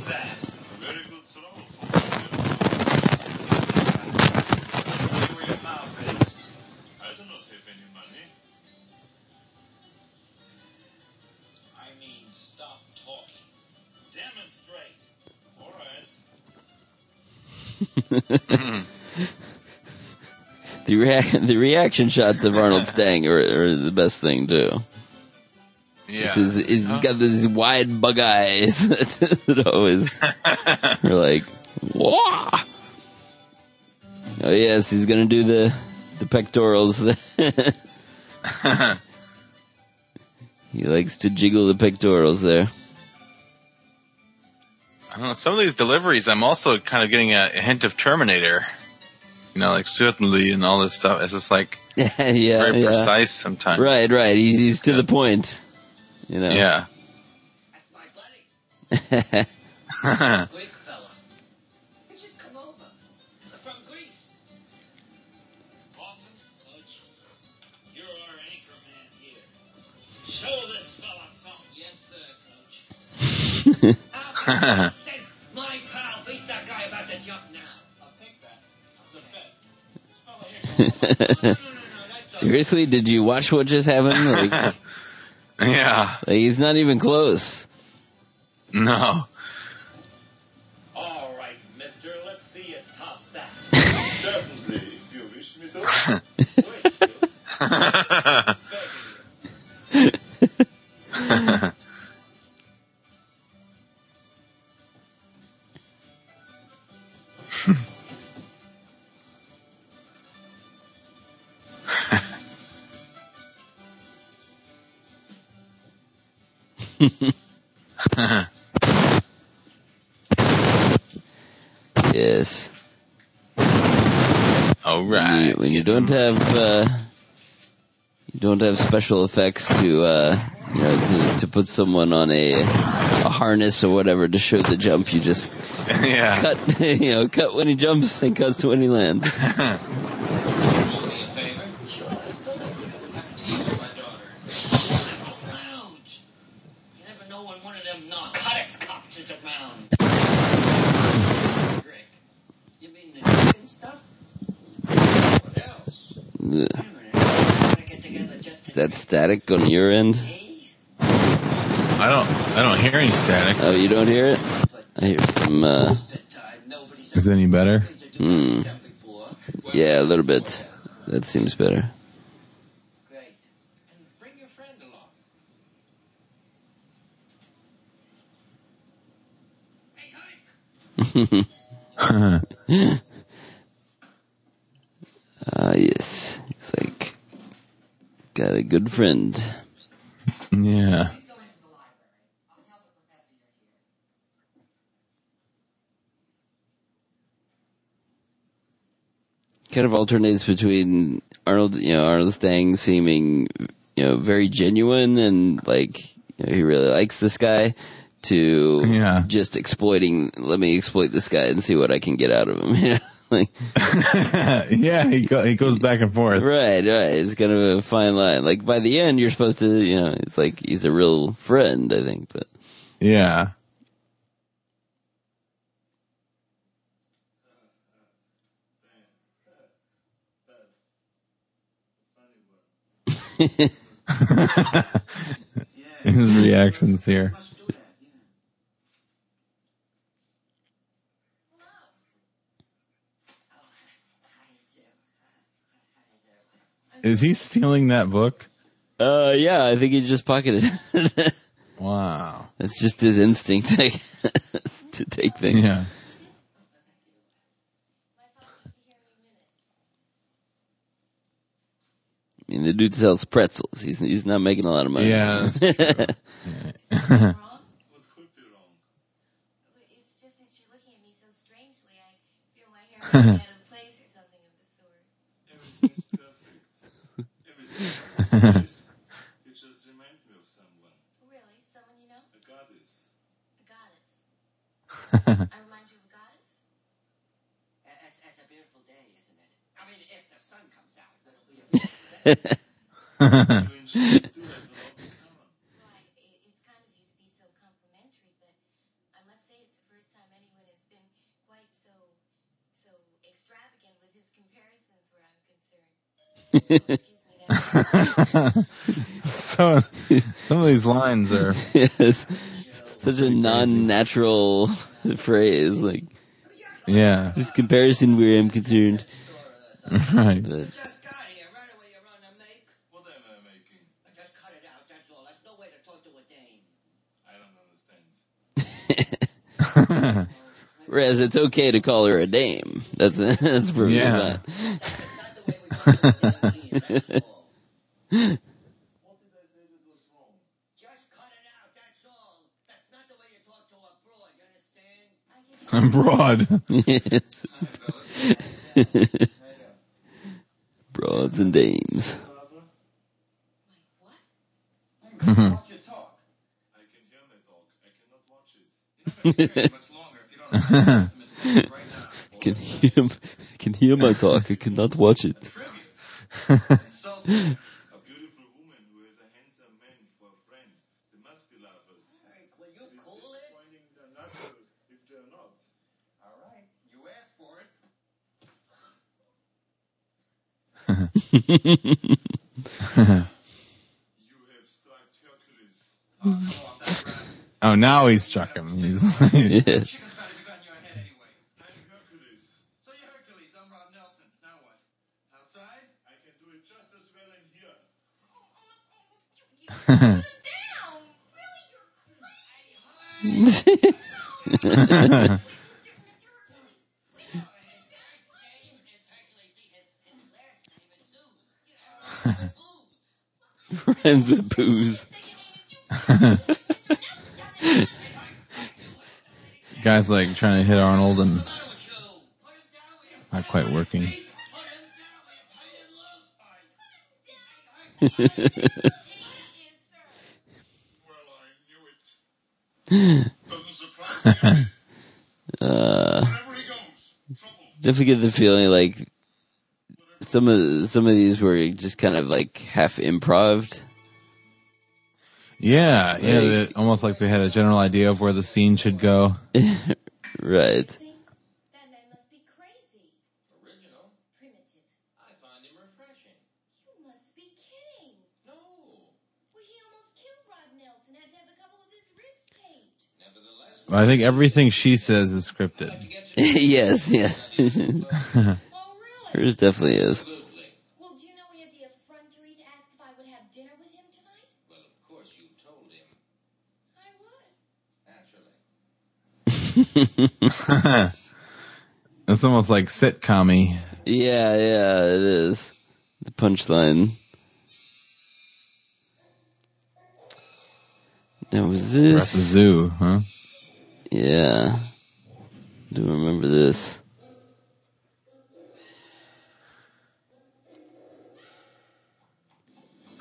The rea- the reaction shots of Arnold <laughs> Stang are, are the best thing too. Yeah. Just his, his, he's got these wide bug eyes <laughs> that always <laughs> are like, Wah! Oh yes, he's gonna do the the pectorals. he likes to jiggle the pectorals there. I don't know, some of these deliveries, I'm also kind of getting a, a hint of Terminator. You know, like certainly and all this stuff. It's just like <laughs> yeah, yeah very yeah. precise sometimes. Right, right. He's, he's to the point. You know. Yeah. <laughs> <laughs> <laughs> Seriously, did you watch what just happened? Like, <laughs> Yeah. like he's not even close. No. All right, mister, let's see you top that. <laughs> Certainly, if you wish me to. <laughs> Yes. All right. When you, don't have uh, you don't have special effects to uh, you know to, to put someone on a a harness or whatever to show the jump, you just <laughs> yeah. cut <laughs> you know cut when he jumps and cuts when he lands. Do me a favor? Sure, let's go. Have tea with my daughter. That's a lounge. You never know when one of them narcotics cops is around. Rick, you mean the chicken stuff? What else? Ugh. Wait a minute. We're gonna get together just to Is that static on your end? I don't. I don't hear any static. Oh, you don't hear it? I hear some. Uh, Is it any better? Hmm. yeah, a little bit. That seems better. <laughs> <laughs> Great. And bring your friend along. Hey, Hank. Ah, yes. It's like got a good friend. Yeah. kind of alternates between Arnold, you know, Arnold Stang seeming, you know, very genuine and like you know, he really likes this guy, to Yeah. just exploiting. Let me exploit this guy and see what I can get out of him. <laughs> You know, <laughs> like <laughs> yeah, he go, he goes back and forth. right, right. It's kind of a fine line. Like by the end, you're supposed to, you know, it's like he's a real friend. I think, but Yeah. <laughs> His reactions here. Must do that, yeah. Oh, hi, Jim. Hi, Jim. Is he stealing that book? uh, yeah, I think he just pocketed. it. <laughs> Wow. That's just his instinct <laughs> to take things. Yeah. I mean, the dude sells pretzels. He's he's not making a lot of money. Yeah. <laughs> that's I remind you of goddess? That's, a beautiful day, isn't it? I mean, if the sun comes out, it'll be a <laughs> beautiful day. <laughs> right. It's kind of you to be so complimentary, but I must say it's the first time anyone has been quite so, so extravagant with his comparisons where I'm concerned. <laughs> <laughs> some of these lines are <laughs> yes. Such a non-natural phrase, like yeah this comparison where I'm concerned. right. But <laughs> Just got here, right away you're on the make. What am I making? Just cut it out, that's all. That's no way to talk to a dame. I don't understand. whereas it's okay to call her a dame. That's that's perfectly Yeah. fine. I'm broad. yes. Broads and dames. Right. <laughs> I can hear I can hear my talk. I cannot watch it. <laughs> Insulting. A beautiful woman who has a handsome man for a friend. They must be lovers. Hey, will you cool it? Finding they're natural if they're not. All right, you asked for it. You have struck Hercules. Oh, no, I'm not right. Oh, now he struck him. He's <laughs> <laughs> Yes. Chicken fat have you got in your head anyway? I'm Hercules. So you're Hercules, I'm Rod Nelson. Now what? Outside? I can do it just as well in here. Put him down. Really, you're crazy. <laughs> Rhymes with booze. <laughs> guy's like trying to hit Arnold and not quite working. Well, I knew it. Doesn't surprise. Uh, Wherever he goes, trouble. definitely get the feeling like some of some of these were just kind of like half improved. Yeah, yeah, Like- they- almost like they had a general idea of where the scene should go. <laughs> Right. That man must be crazy. Original. Primitive. I find him refreshing. You must be kidding. No. Well, he almost killed Rod Nelson. Had to have a couple of his ribs taped. Nevertheless, But I think everything she says is scripted. to get to <laughs> yes, yes. <laughs> Hers definitely is. absolutely. Well, do you know he had the effrontery to ask if I would have dinner with him tonight? Well, of course you told him. I would. Naturally. <laughs> It's almost like sitcom-y. Yeah, yeah, it is. The punchline. That was Rest of this? Zoo, huh? Yeah. Do you remember this?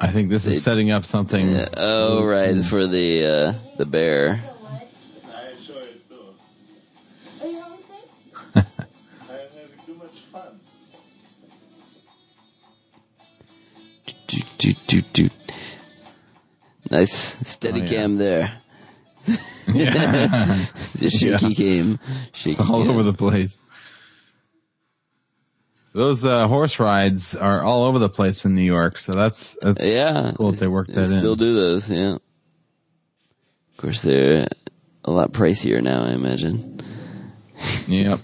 I think this is setting up something. Yeah. Oh, right, for the uh, the bear. So what? I saw it too. Are you always late? I am having too much fun. Do, do, do, do. Nice steady Oh, yeah. cam there. <laughs> <laughs> It's a shaky cam. Shaky It's all cam. over the place. Those uh, horse rides are all over the place in New York, so that's that's Yeah. cool if they work that in. Still do those, yeah. Of course, they're a lot pricier now, I imagine. Yep.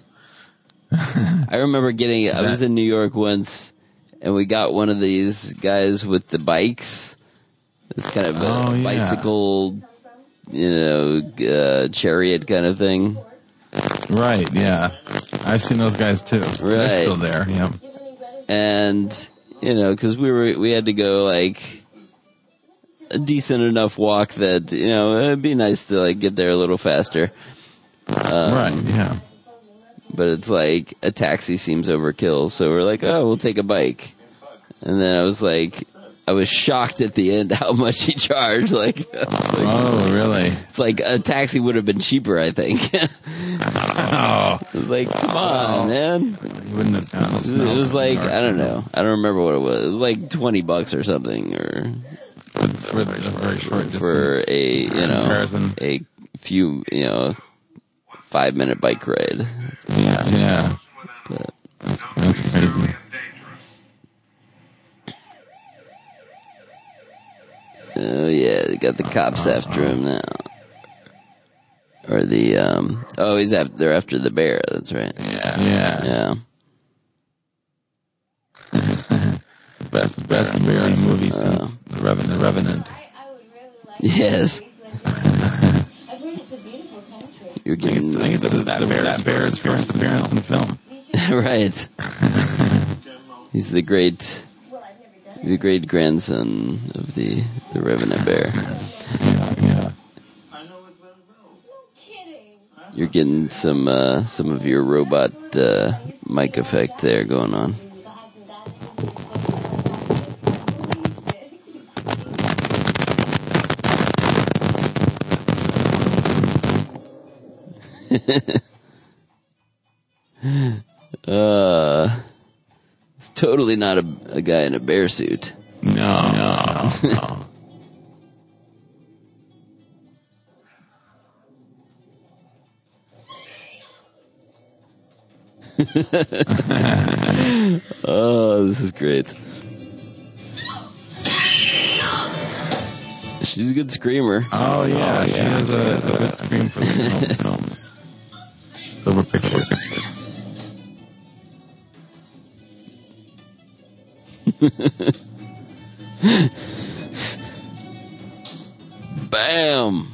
<laughs> I remember getting, I was in New York once and we got one of these guys with the bikes. It's kind of a Oh, yeah. bicycle, you know, uh, chariot kind of thing. Right. Yeah. I've seen those guys too. They're still there. Yep. Do you have any brothers? and you know because we were we had to go like a decent enough walk that you know it'd be nice to like get there a little faster Um, right. Yeah. but it's like a taxi seems overkill so we're like oh we'll take a bike and then i was like i was shocked at the end how much he charged like, like <laughs> Oh, really? like a taxi would have been cheaper i think <laughs> Oh, it was like come on man you wouldn't have gone. it was like i don't know i don't remember what it was it was like 20 bucks or something or for short for distance. a you know Comparison. a few you know five minute bike ride. Yeah. Yeah. But That's crazy. Oh yeah, they got the cops after him now. Or the um oh he's after they're after the bear, that's right. Yeah. Yeah. Yeah. <laughs> Best best bear in movie since The Revenant. The Revenant. Yes. I've <laughs> heard it's a. You're I think it's, I getting think it's the, that bear, that bear's first appearance in the film. <laughs> right. He's the great the great grandson of the the Revenant Bear. Yeah. I know it very well. Kidding. You're getting some uh some of your robot uh mic effect there going on. Gods and goddesses. Uh it's totally not a, a guy in a bear suit. No, no, no. <laughs> Oh, this is great. She's a good screamer. Oh yeah, oh, she has a, a good scream for the <laughs> films. Silver Pictures. <laughs> Bam.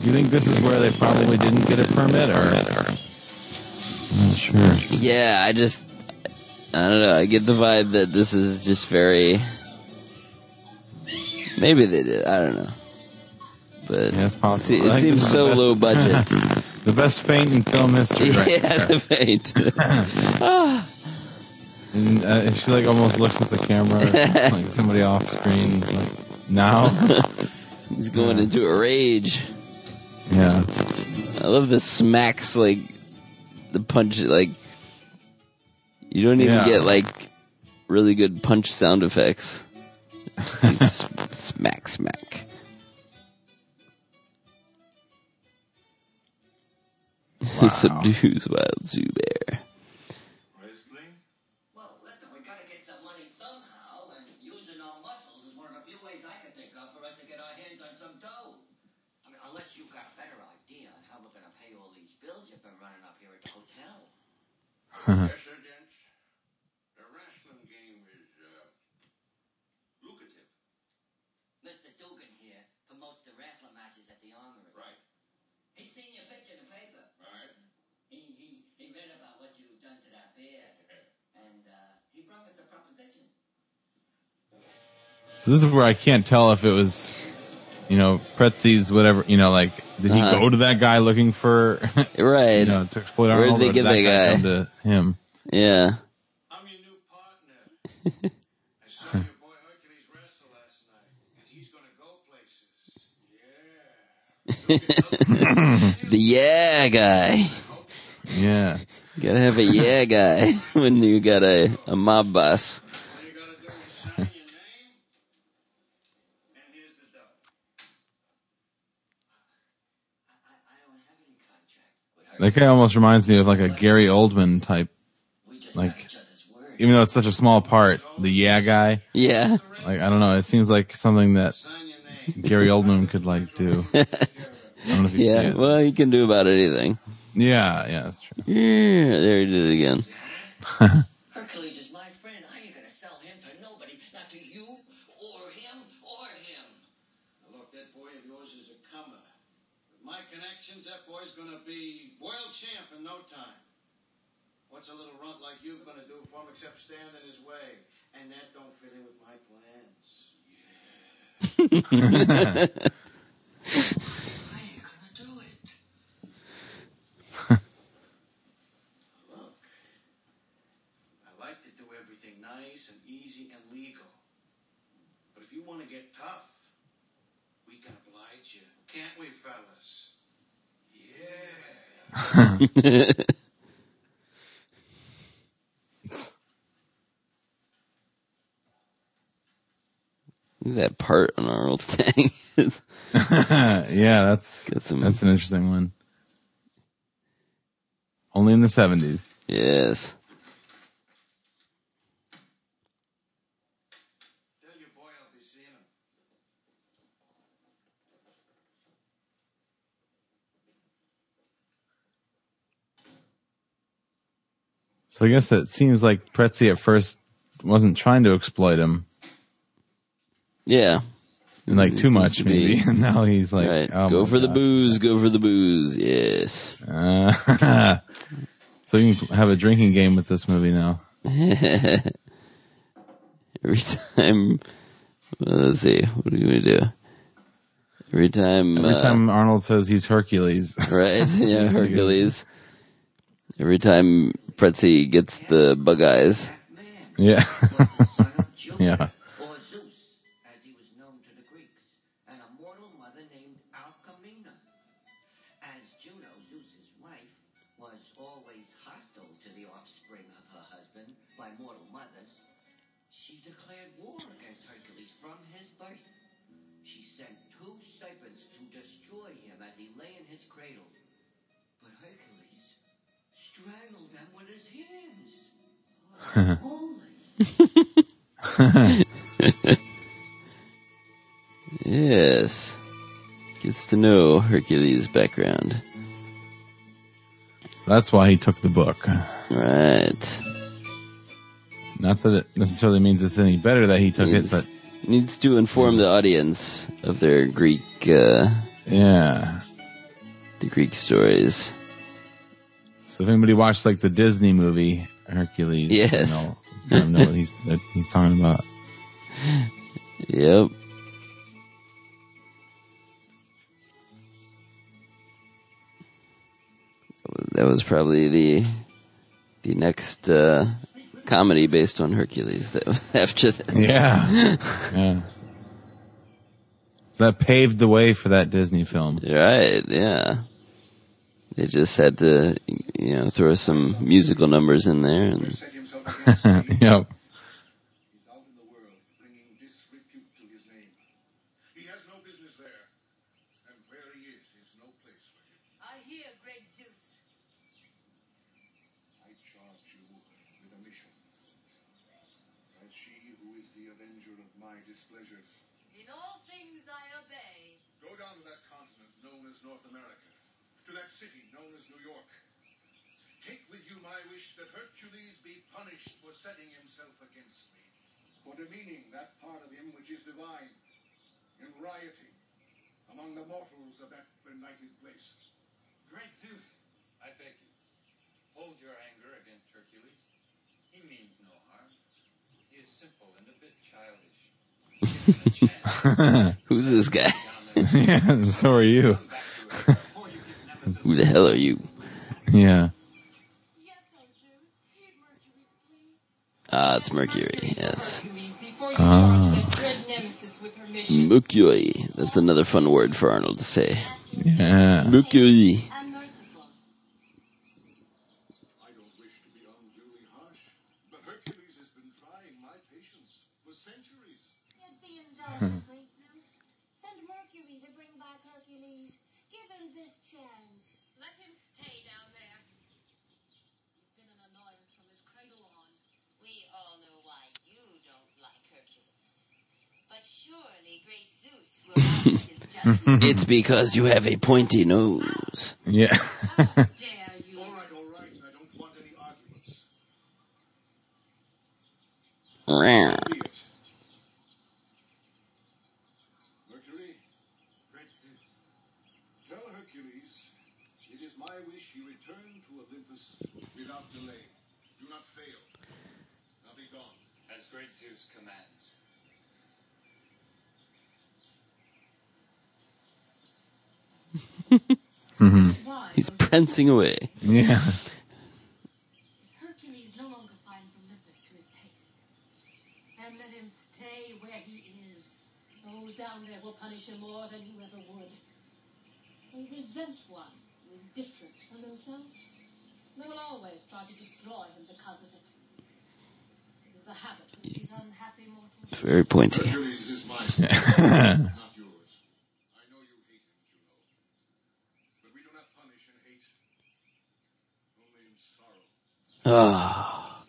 Do you think this is where they probably didn't get a permit, or? I'm not sure. Yeah, I just I don't know. I get the vibe that this is just very. Maybe they did. I don't know. But Yeah, it's possible. it I seems so best- low budget. <laughs> The best faint in film history, right <laughs> yeah, there. the faint. Ah. And uh, she like almost looks at the camera, like <laughs> somebody off screen. Like, now, <laughs> He's going into a rage. yeah, I love the smacks, like the punch, like you don't even Yeah. get like really good punch sound effects. <laughs> Smack, smack. He subdues wild zoo bear. Wrestling? Well, listen, we gotta get some money somehow, and using our muscles is one of the few ways I can think of for us to get our hands on some dough. I mean, unless you've got a better idea on how we're gonna pay all these bills you've been running up here at the hotel. yes, sir, gents. The wrestling game is uh, lucrative. Mr. Dugan here promotes the wrestling matches at the Armory. Right. He's seen your picture in the paper. Right. He, he, he read about what you've done to that bear, and uh, he brought us a proposition. Uh-huh. so <laughs> this is where I can't tell if it was, you know, Pretzi's whatever. You know, like did he Uh-huh. go to that guy looking for, <laughs> Right. you know, to exploit Where did Arnold? they or get did that guy? come to him? Yeah. I'm your new partner. <laughs> I saw your boy Hercules wrestle last night, and he's gonna go places. Yeah. <laughs> The yeah guy. Yeah, You gotta have a yeah guy when you got a, a mob boss. All you gotta do is sign your name, and here's the dough. I, I, I don't have any contract with her. That guy almost reminds me of like a Gary Oldman type. Like- have each other's word. Even though it's such a small part, the yeah guy. Yeah. Like I don't know, it seems like something that Sign your name. Gary Oldman could like do. I don't know if you see Yeah. Well, he can do about anything. Yeah, yeah, that's true. Yeah, there he did it again. <laughs> Hercules is my friend. I ain't gonna sell him to nobody, not to you, or him, or him. Now look, that boy of yours is a comer. With my connections, that boy's gonna be world champ in no time. What's a little runt like you gonna do for him except stand in his way? And that don't fit in with my plans. I ain't gonna do it. Look, I like to do everything nice and easy and legal. But if you want to get tough, we can oblige you. <laughs> Can't we, fellas? Yeah. <laughs> that part on Arnold's <laughs> tank. yeah, that's some, that's an interesting one. Only in the seventies. Yes. So I guess it seems like Pretzi at first wasn't trying to exploit him. Yeah. and like too much maybe. <laughs> And now he's like, right. oh go for the booze. Go for the booze. Yes. Uh, <laughs> so you can have a drinking game with this movie now. <laughs> Every time. well, let's see. What are you going to do? Every time. Every uh, time Arnold says he's Hercules, Right? Yeah, Hercules. Every time Pretzi gets the bug eyes. yeah, yeah. <laughs> Yes. Gets to know Hercules' background. That's why he took the book. Right. Not that it necessarily means it's any better that he took it, but needs to inform the audience of their Greek, uh, yeah. the Greek stories. So if anybody watched like the Disney movie Hercules, Yes. you know, kind of know what he's he's talking about. Yep. That was probably the the next uh, comedy based on Hercules. That <laughs> after that, Yeah, <laughs> yeah. So that paved the way for that Disney film. right? Yeah, they just had to, you know, throw some musical numbers in there, and <laughs> yep. He's out in the world, bringing disrepute to his name. He has no business there, and where he is is no place for him. I hear, great Zeus. I charge you with a mission. As she who is the avenger of my displeasures, In all things I obey. go down to that continent known as North America, to that city known as New York. Take with you my wish that Hercules be punished for setting himself against me, for demeaning that part of him which is divine, in rioting among the mortals of that benighted place. Great Zeus, I beg you, hold your anger against Hercules. He means no harm. He is simple and a bit childish. Give him a chance. who's this guy? yeah. <laughs> So are you. Before you give Nemesis <laughs> Who the hell are you? Yeah. Yes, O Zeus. Hear Mercury's plea. Ah, it's Mercury. Yes, Hercules, before you charge that dread nemesis with her mission. Mercury. That's another fun word for Arnold to say. Yeah. Mercury. And merciful. I don't wish to be unduly harsh, but Hercules has been trying my patience for centuries. Yet be indulgent, great Zeus. Send Mercury to bring back Hercules. Give him this chance. Let him stay down there. He's been an annoyance from his cradle on. We all know why you don't like Hercules. But surely great Zeus will have his justice. <laughs> It's because you have a pointy nose. Yeah. <laughs> Dare you? All right, all right, I don't want any arguments. Rawr. Be it. Mercury, Great Zeus, tell Hercules it is my wish he return to Olympus without delay. Do not fail. Now be gone. as great Zeus commands. Why? <laughs> He's prancing away. Yeah. Hercules no longer finds Olympus to his taste. And let him stay where he is. Those down there will punish him more than you ever would. They resent one who is different from themselves. They will always try to destroy him because of it. It is the habit of these unhappy mortals. Very pointy. <laughs> Hercules is my son, not yours. I know you hate him, Juno. But we do not punish in hate, only in sorrow. Ah,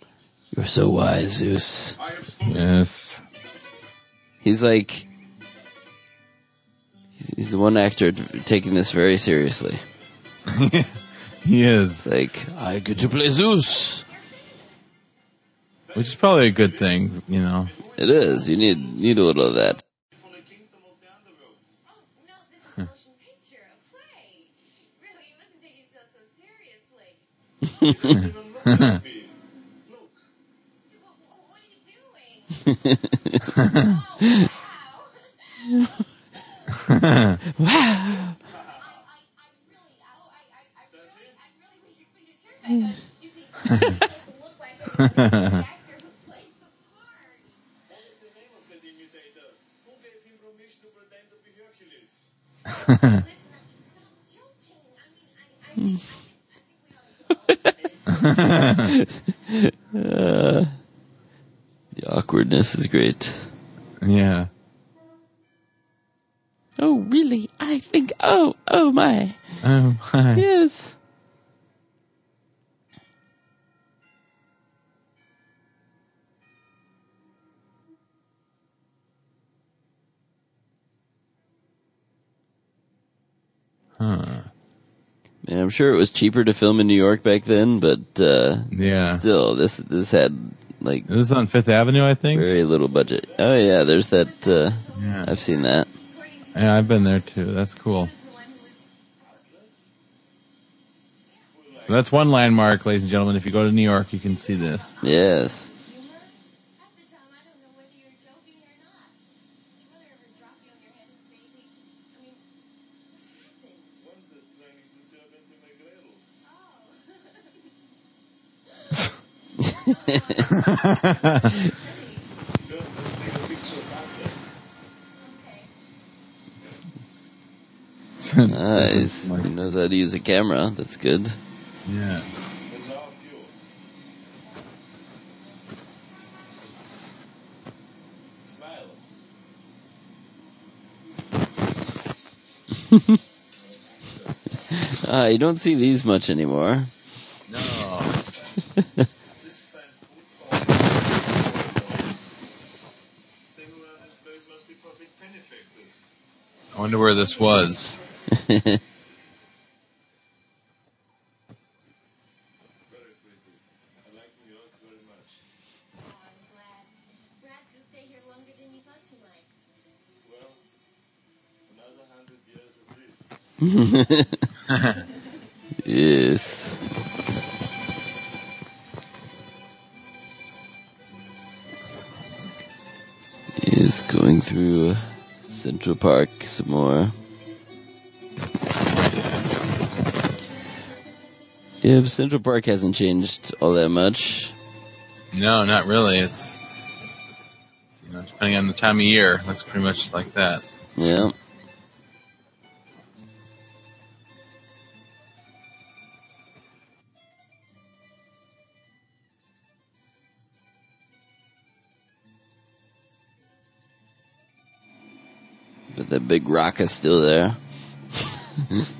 you're so wise, Zeus. I have spoken. Yes. He's like, he's, he's the one actor t- taking this very seriously. <laughs> He is. It's like, I get to play Zeus. which is probably a good thing, you know. It is. You need need a little of that. <laughs> <laughs> Wow. <laughs> I, I, I really, I, I, I, I really, I really wish you put your shirt back on. You see, you're supposed to look like a the actor who plays the part. What is the name of that imitator? Who gave him permission to pretend to be Hercules? Listen, I'm joking. I mean, I, I, think, I, think, I think we ought to go. Uh, the awkwardness is great. Yeah. Oh, really? I think. Oh, oh my. Oh, my. Yes. Huh. Man, I'm sure it was cheaper to film in New York back then, but uh, Yeah. still, this this had like This is on Fifth Avenue, I think. very little budget. Oh yeah, there's that. Uh, Yeah. I've seen that. Yeah, I've been there too. That's cool. So that's one landmark, ladies and gentlemen. If you go to New York, you can see this. Yes. Nice. <laughs> He knows how to use a camera. That's good. Yeah. And now of you. Ah, you don't see these much anymore. No. <laughs> hundred years at least. <laughs> yes. Is going through Central Park some more. Yeah, Central Park hasn't changed all that much. No, not really. It's you know, depending on the time of year, looks pretty much like that. Yeah. Big rock is still there. It's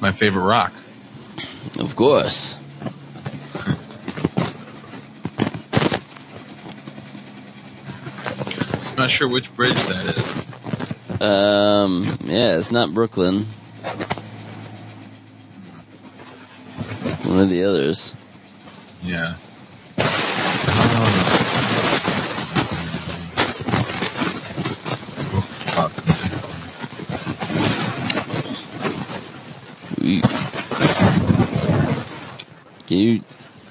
<laughs> my favorite rock. Of course. I'm not sure which bridge that is. Um, yeah, it's not Brooklyn. One of the others. Yeah. Can you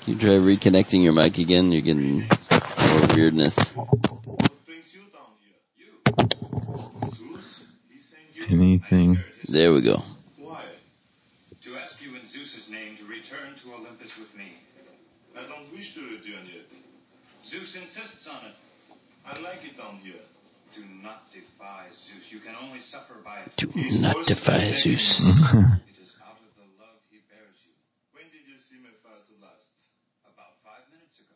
can you try reconnecting your mic again? You're getting more weirdness. What brings you down here? You? Zeus? He sent you? Anything. There we go. Why? To ask you in Zeus's name to return to Olympus with me. I don't wish to return yet. Zeus insists on it. I like it down here. Do not defy Zeus. You can only suffer by it. Do He's not defy Zeus. <laughs> It is out of the love he bears you. When did you see my father last? About five minutes ago.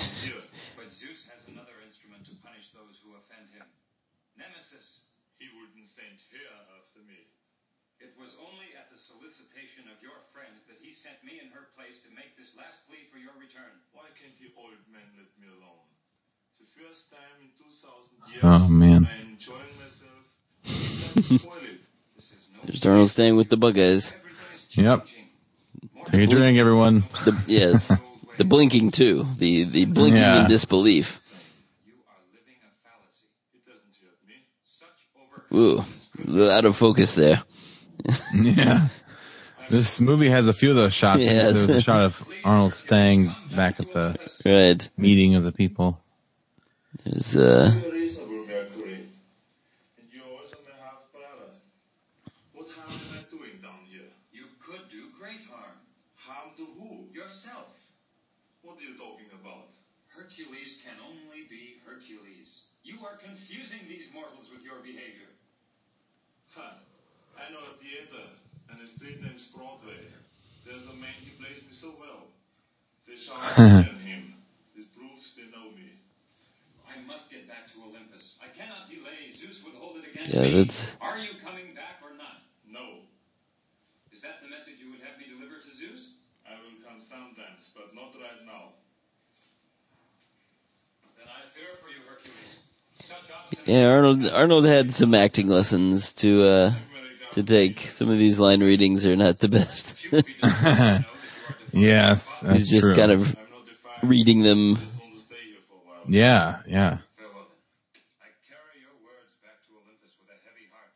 only at the solicitation of your friends that he sent me in her place to make this last plea for your return. Why can't the old man let me alone? The first time in 2,000 years, Oh, man. I'm enjoying myself. Don't spoil. There's Arnold Stang with the Buckeyes. Yep. Take a drink, everyone. The, yes, the blinking too. The the blinking Yeah. in disbelief. Ooh, a little out of focus there. <laughs> yeah. This movie has a few of those shots. Yes. There was a shot of Arnold Stang back at the Right. meeting of the people. There's uh, Reasonable, Mercury. And you're also my half brother. What harm am I doing down here? You could do great harm. Harm to who? Yourself. What are you talking about? Hercules can only be Hercules. You are confusing these mortals with your behavior. Huh. I know a theater and a street named Broadway. There's a man he plays me so well. They shout at him. This proves they know me. I must get back to Olympus. I cannot delay. Zeus would hold it against Yeah, that's- Are you coming back or not? No. Is that the message you would have me deliver to Zeus? I will come sometimes, but not right now. Then I fear for you, Hercules. Yeah. Arnold Arnold had some acting lessons to uh, to take. Some of these line readings are not the best. <laughs> Yes, that's He's just true. kind of reading them. Yeah, yeah. Farewell. I carry your words back to Olympus with a heavy heart.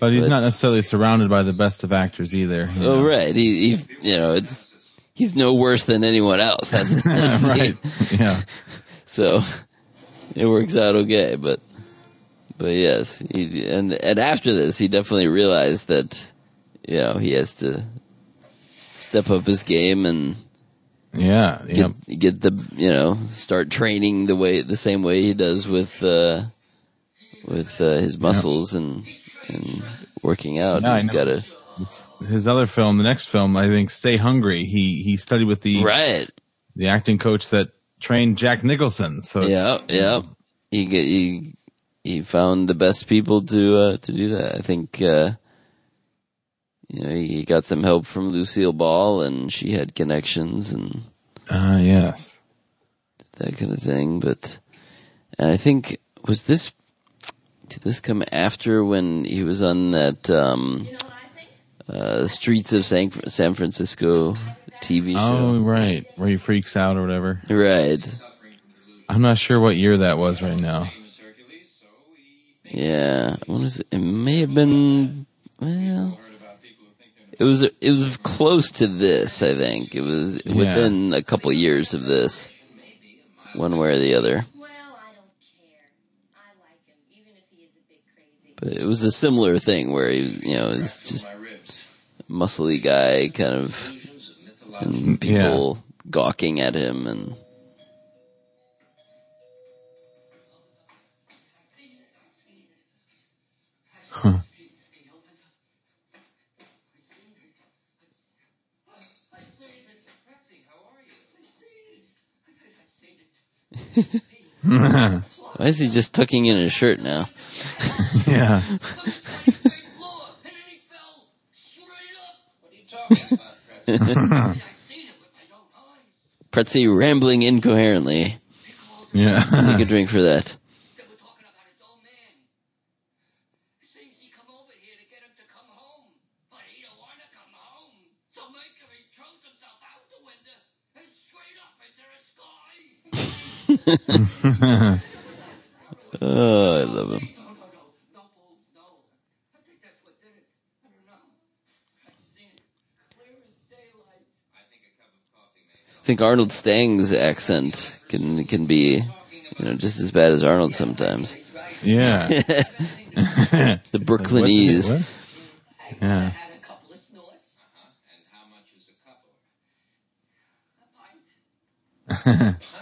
But he's But- not necessarily surrounded by the best of actors either. Oh know. right, he, he you know it's he's no worse than anyone else. That's, <laughs> that's right. Yeah. <laughs> So it works out okay, but but yes, he, and and after this, he definitely realized that you know he has to step up his game and Yeah. get Yep. get the you know start training the way the same way he does with uh, with uh, his muscles and and working out. Yeah, I He's know. got to His other film, the next film, I think, Stay Hungry. He he studied with the right. the acting coach that trained Jack Nicholson. So Yeah, yeah. He get he he found the best people to uh, to do that. I think uh, you know he got some help from Lucille Ball, and she had connections and Ah, yes. that kind of thing. But and I think was this did this come after when he was on that um, uh, Streets of San, San Francisco TV show? Oh, right. Where he freaks out or whatever. Right. I'm not sure what year that was right now. Yeah, it? It may have been. Well, it was it was close to this. I think it was Yeah. within a couple years of this, one way or the other. But it was a similar thing where he, you know, is just a muscly guy, kind of, and mm, people gawking at him, and Huh. <laughs> why is he just tucking in his shirt now? <laughs> yeah. <laughs> Pretzie rambling incoherently. Yeah. Take a drink for that. oh, I love him. I think Arnold Stang's accent can can be, you know, just as bad as Arnold sometimes. Yeah, <laughs> the Brooklynese. Like, what, what? Yeah. <laughs> <laughs>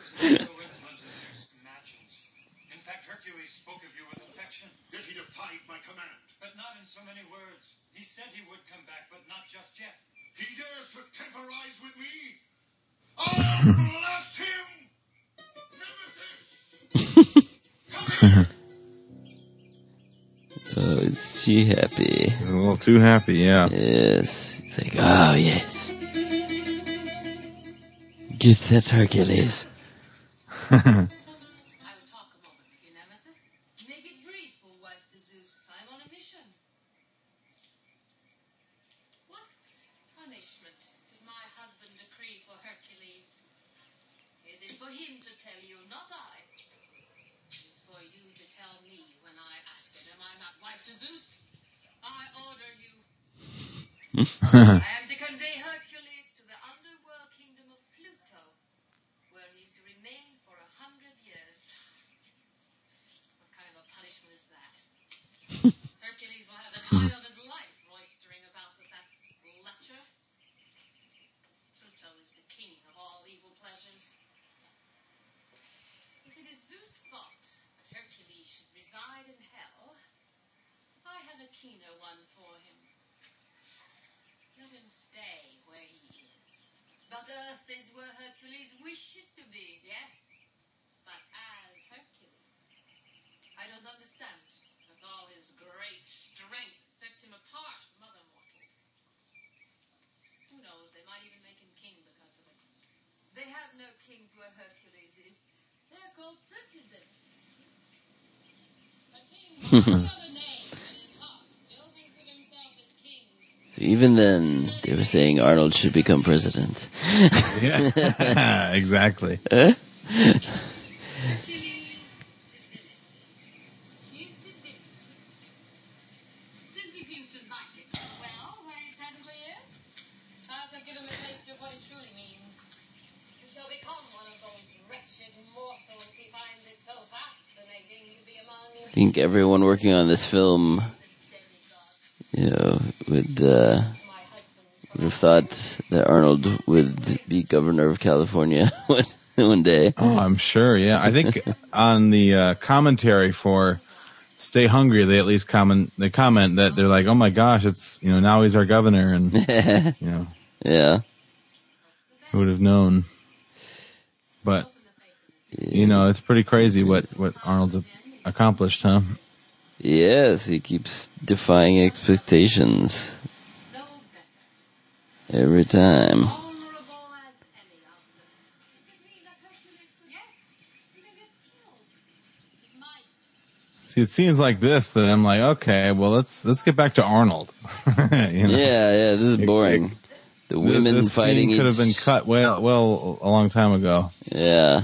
oh, is she happy? He's a little too happy, yeah. Yes. It's like, oh yes. Get that Hercules. <laughs> Hmm? <laughs> Earth is where Hercules wishes to be. Yes, but as Hercules. I don't understand. With all his great strength, sets him apart from other mortals. Who knows? They might even make him king because of it. They have no kings where Hercules is. They're called presidents. <laughs> even then, they were saying Arnold should become president. Yeah, <laughs> exactly. Huh? Since he seems to like it so well where he presently is, I shall give him a taste of what it truly means. He shall become one of those wretched mortals he finds it so fascinating to be among. I think everyone working on this film, you know, would uh, would have thought that Arnold would be governor of California <laughs> one, one day. Oh, I'm sure. Yeah, I think <laughs> on the uh, commentary for "Stay Hungry," they at least comment they comment that they're like, "Oh my gosh, it's you know now he's our governor," and <laughs> you know, yeah, who would have known? But you know, it's pretty crazy what what Arnold's accomplished, huh? Yes, he keeps defying expectations every time. See, it seems like this that I'm like, okay, well let's let's get back to Arnold. <laughs> You know? Yeah, yeah, this is boring. The women this fighting scene could have been cut well well a long time ago. Yeah.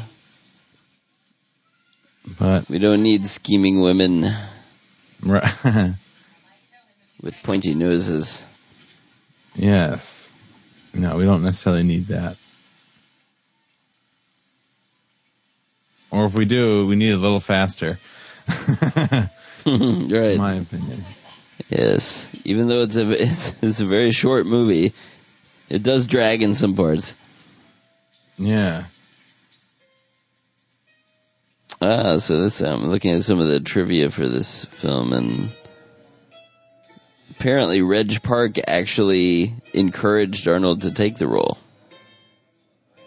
But we don't need scheming women Right. <laughs> with pointy noses. yes. No, we don't necessarily need that. Or if we do, we need it a little faster. <laughs> right. In my opinion. Yes, even though it's a it's, <laughs> it's a very short movie, it does drag in some parts. Yeah. Ah, so this I'm looking at some of the trivia for this film, and apparently Reg Park actually encouraged Arnold to take the role.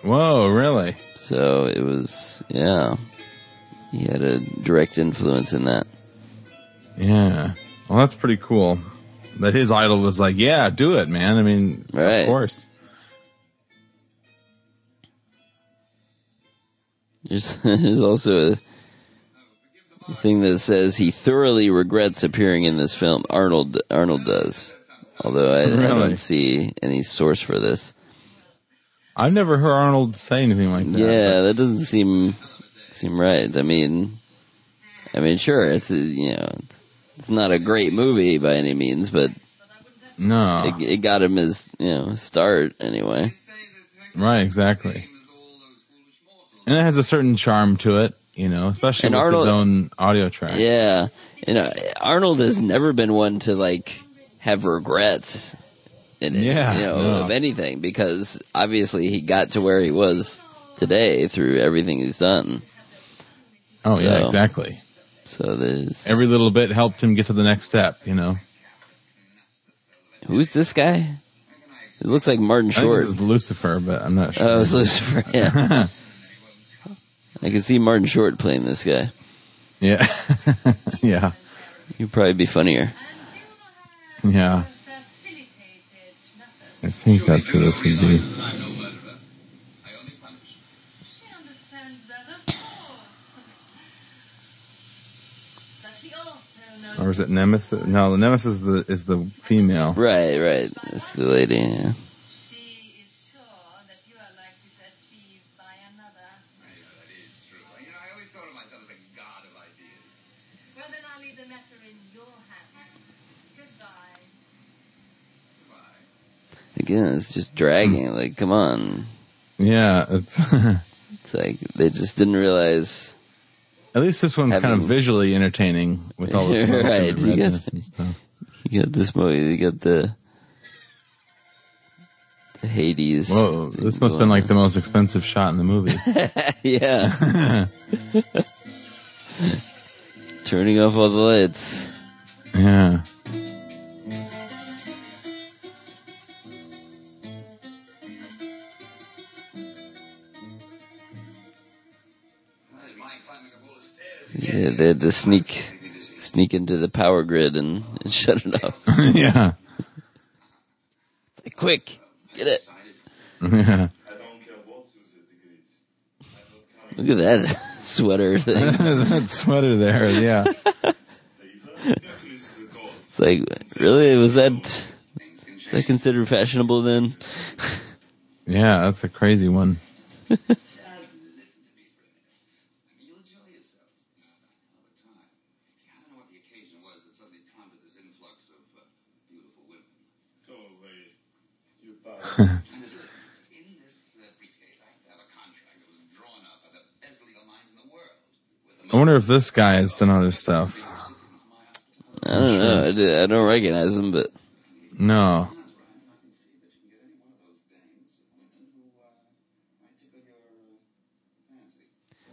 Whoa, really? So it was yeah, he had a direct influence in that. Yeah. Well, that's pretty cool. That his idol was like, yeah, do it, man. I mean, Right. of course. There's, <laughs> there's also a thing that says he thoroughly regrets appearing in this film. Arnold Arnold does, although I, I don't see any source for this. I've never heard Arnold say anything like that. yeah, that doesn't seem seem right. I mean, I mean, sure, it's you know, it's, it's not a great movie by any means, but No. it, it got him his you know start anyway. Right, exactly. And it has a certain charm to it, you know, especially And with Arnold- his own audio track. Yeah, you know, Arnold has never been one to like have regrets in it, Yeah, you know, no. of anything because obviously he got to where he was today through everything he's done. Oh yeah, exactly. So there's Every little bit helped him get to the next step. You know. who's this guy? It looks like Martin Short. I this is Lucifer, but I'm not sure. Oh, it's Lucifer. Yeah, <laughs> I can see Martin Short playing this guy. yeah, <laughs> yeah, You'd probably be funnier. yeah. I think that's who this would be. She understands that, of course. But she also knows Or is it Nemesis? No, the Nemesis is the is the female. Right, right. That's the lady. Yeah. Again, it's just dragging. Hmm. Like, come on. Yeah, <laughs> it's It's like they just didn't realize. at least this one's kind of visually entertaining with all the <laughs> smoke Right, and the you got- redness and stuff. <laughs> You got this movie. You got the, the Hades. Whoa, this must have been like the most expensive shot in the movie. yeah. Turning off all the lights. yeah. Yeah, they had to sneak sneak into the power grid and, and <laughs> shut it off. <laughs> yeah. Like, quick, get it. Yeah. I don't care what Susie agreed. Look at that <laughs> sweater thing. that sweater there, yeah. Hercules is a god. It's like, really? Was that is that considered fashionable then? Yeah, that's a crazy one. Just listen to me for a minute. I mean, you'll enjoy yourself. All the time. See, I don't know what the occasion was that suddenly prompted this influx of uh, beautiful women. Go away. You bastard. And just listen. In this uh, briefcase, I have a contract that was drawn up by the best legal minds in the world. With the I wonder if this guy has done other stuff. I don't know. I, did- I don't recognize him, but No.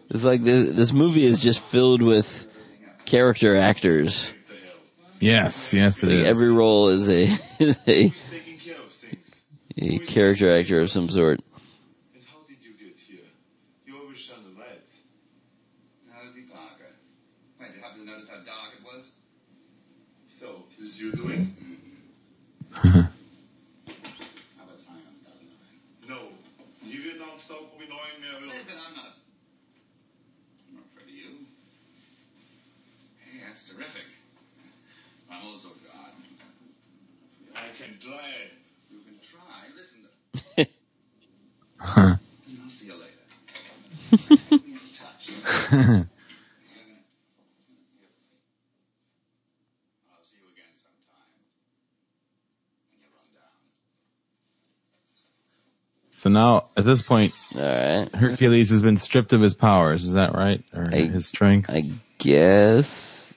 it's like this, this movie is just filled with character actors. Yes, yes, it Like is. every role is a <laughs> is a, Who's taking care of things? A character actor of some sort. And how did you get here? You always <laughs> shine a light. How is he, Parker? Wait, did you happen to notice how dark it was? So, this is you doing? How about time on dotted line? No. You will not stop annoying me. I will. Listen, I'm not. I'm not afraid of you. Hey, that's terrific. I'm also God. I can try. You can try. Listen to. I'll see you later. Be in touch. I'll see you again sometime. When you run down. <laughs> So now, at this point, All right, Hercules has been stripped of his powers. Is that right? Or I- his strength? I guess.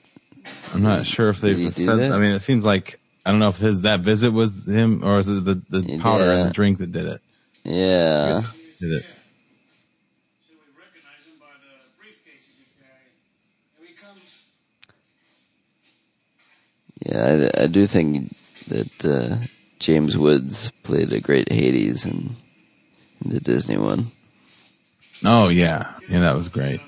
I'm not sure if they've said. that? I mean, it seems like I don't know if his that visit was him or is it the the powder Yeah. and the drink that did it? Yeah, Did it? So we recognize him by the briefcase he carried. Here he comes. Yeah. I, I do think that uh, James Woods played a great Hades in, in the Disney one. Oh yeah, yeah, that was great.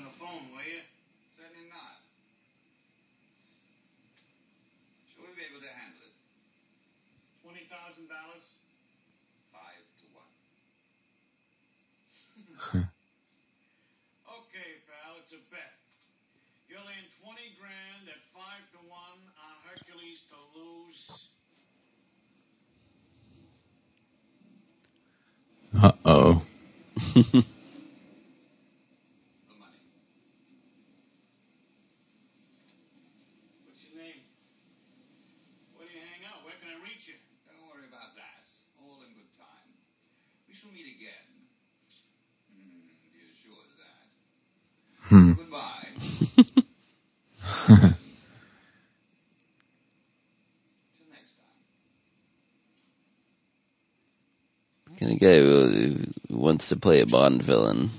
The guy who wants to play a Bond villain.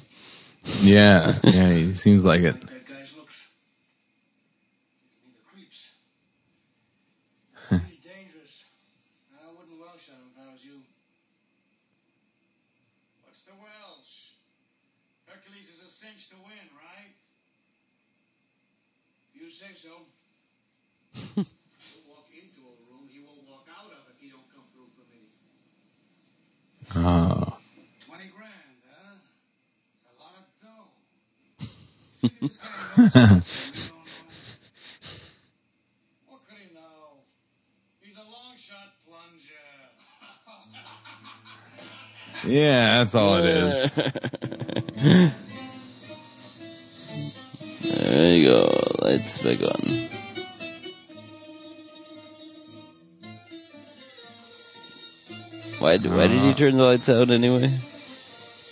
Yeah, yeah, he seems like it. Yeah, that's all it is. <laughs> there you go. Let's begin. Why, why did he uh, turn the lights out anyway?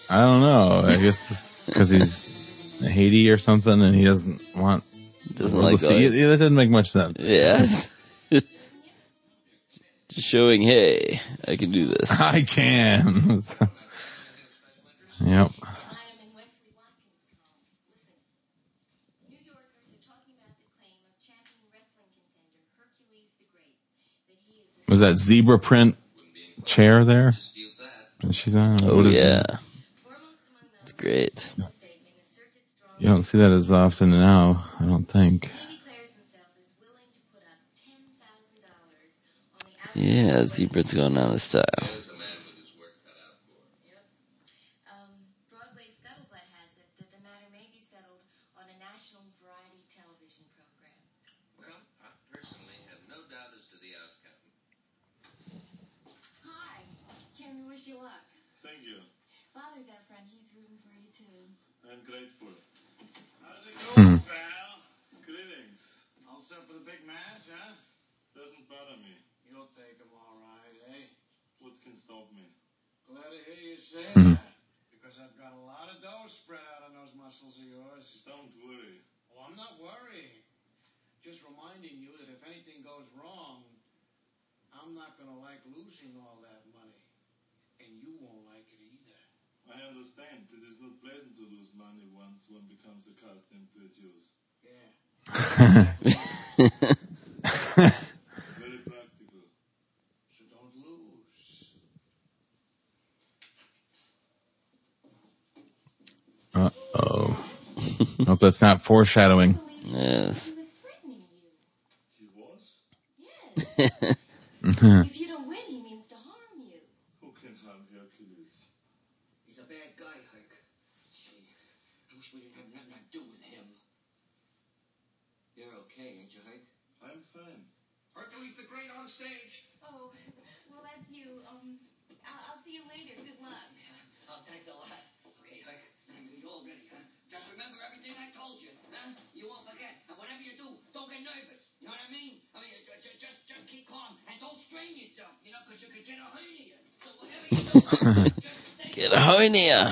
I don't know. I guess because he's Hades or something and he doesn't want doesn't like to see. Yeah, that doesn't make much sense. Yeah. <laughs> just showing, hey, I can do this. <laughs> I can. that zebra print chair there. And she's on. Oh what is yeah, it? it's great. You don't see that as often now, I don't think. Yeah, zebra's going out of style. Mm-hmm. Because I've got a lot of dough spread out on those muscles of yours. Don't worry. Oh, I'm not worrying. Just reminding you that if anything goes wrong, I'm not going to like losing all that money. And you won't like it either. I understand. It is not pleasant to lose money once one becomes accustomed to its use. Yeah. <laughs> <laughs> Hope that's not foreshadowing. Yes. <laughs> in here.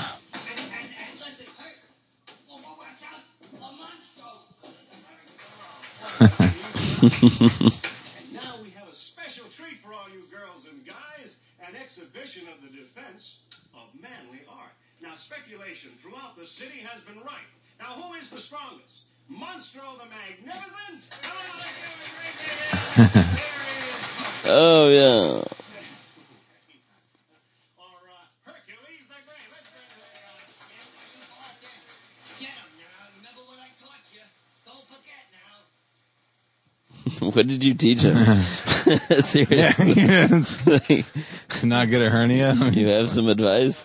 <laughs> What did you teach him? <laughs> <laughs> Seriously. Yeah, yeah. <laughs> Like, Not get a hernia? you have some advice?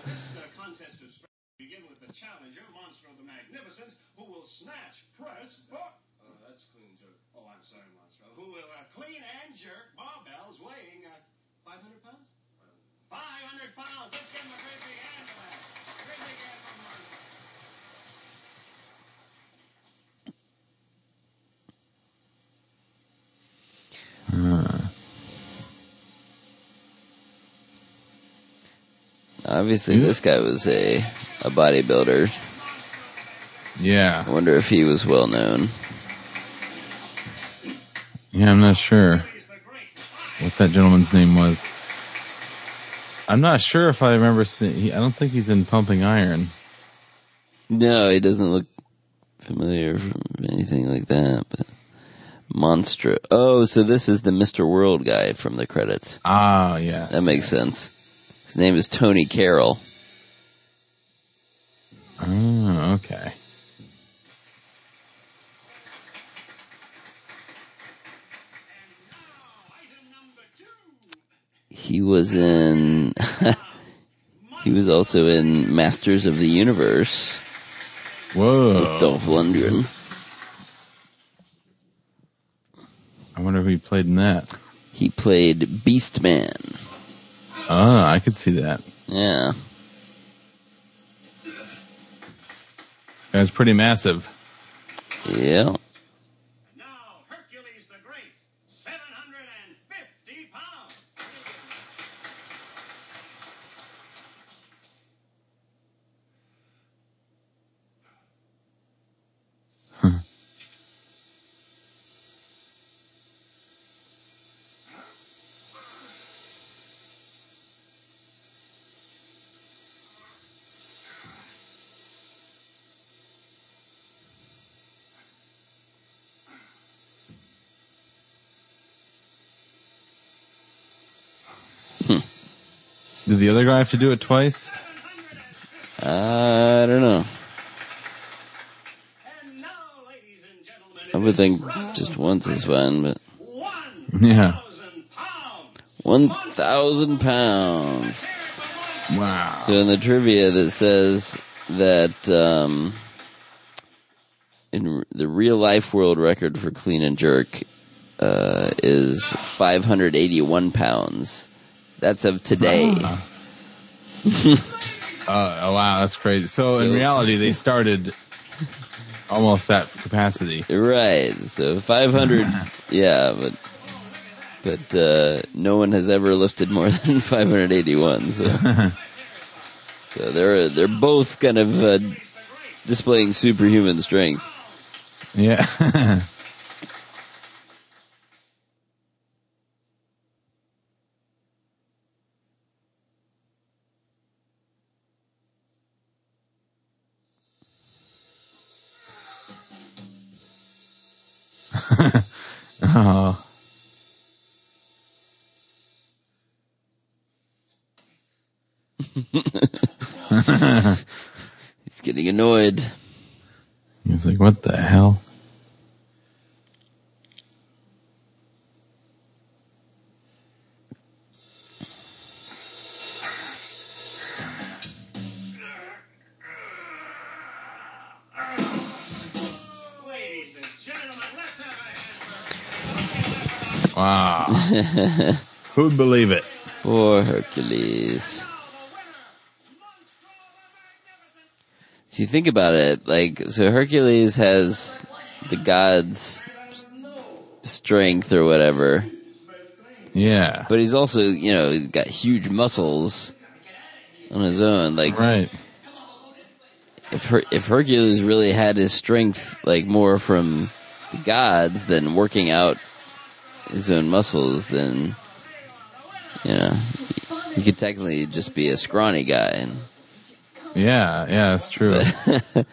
Obviously, this guy was a a bodybuilder. Yeah. I wonder if he was well known. Yeah, I'm not sure what that gentleman's name was. I'm not sure if I remember seeing. I don't think he's in Pumping Iron. No, he doesn't look familiar from anything like that. But Monstro. Oh, so this is the Mr. World guy from the credits. Ah, yeah, that makes sense. His name is Tony Carroll. Oh, okay. He was in. <laughs> he was also in Masters of the Universe Whoa. with Dolph Lundgren. I wonder if he played in that. He played Beastman. Ah, I could see that. Yeah. That's pretty massive. Yeah. The other guy have to do it twice? I don't know. I would think just once is fine, but Yeah. one thousand pounds. Wow. So in the trivia that says that um, in the real life world record for clean and jerk uh, is 581 pounds. That's of today. <laughs> oh wow, that's crazy. So, in So- reality, they started almost that capacity. Right. So 500. <laughs> yeah, but but uh, no one has ever lifted more <laughs> than 581. So so they're they're both kind of uh, displaying superhuman strength. Yeah. Getting annoyed. He's like, what the hell? Wow. <laughs> Who'd believe it? Poor Hercules. So you think about it, like, so Hercules has the god's strength or whatever, Yeah. but he's also, you know, he's got huge muscles on his own. Like, Right. if Her- if Hercules really had his strength like more from the gods than working out his own muscles, then you know he could technically just be a scrawny guy. And, Yeah, yeah, that's true. <laughs>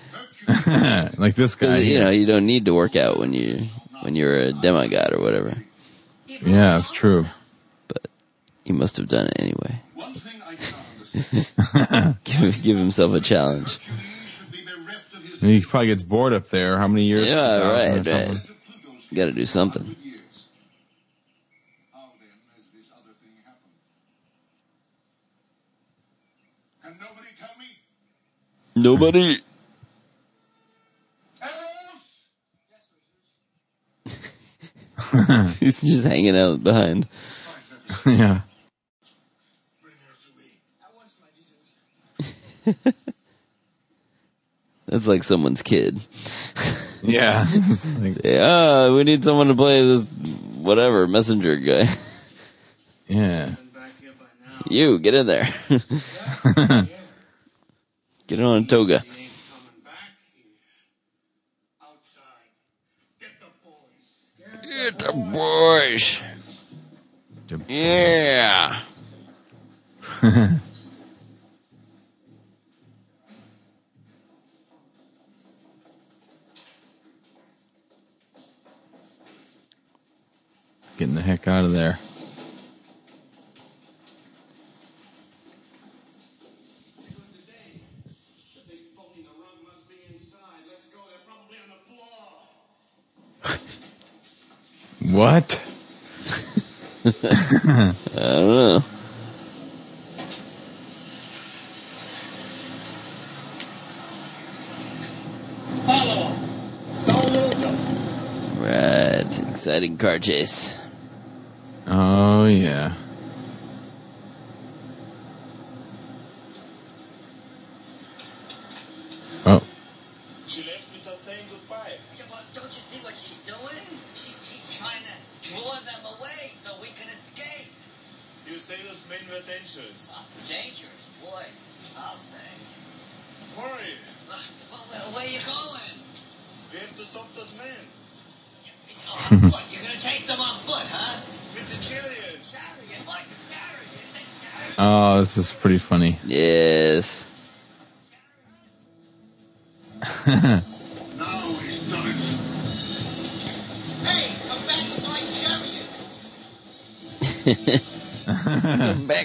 <laughs> like this guy. you know, you don't need to work out when you when you're a demigod or whatever. Yeah, it's true. But he must have done it anyway. <laughs> give, give himself a challenge. He probably gets bored up there. How many years? Yeah, 2000 or right, right. something? Got to do something. Nobody. <laughs> He's just hanging out behind. yeah. <laughs> That's like someone's kid. Yeah. <laughs> Say, ah, we need someone to play this whatever messenger guy. Yeah. You get in there. Get it on a toga. Get the boys. Yeah. <laughs> Getting the heck out of there. What? I don't know. Right, exciting car chase. Oh yeah.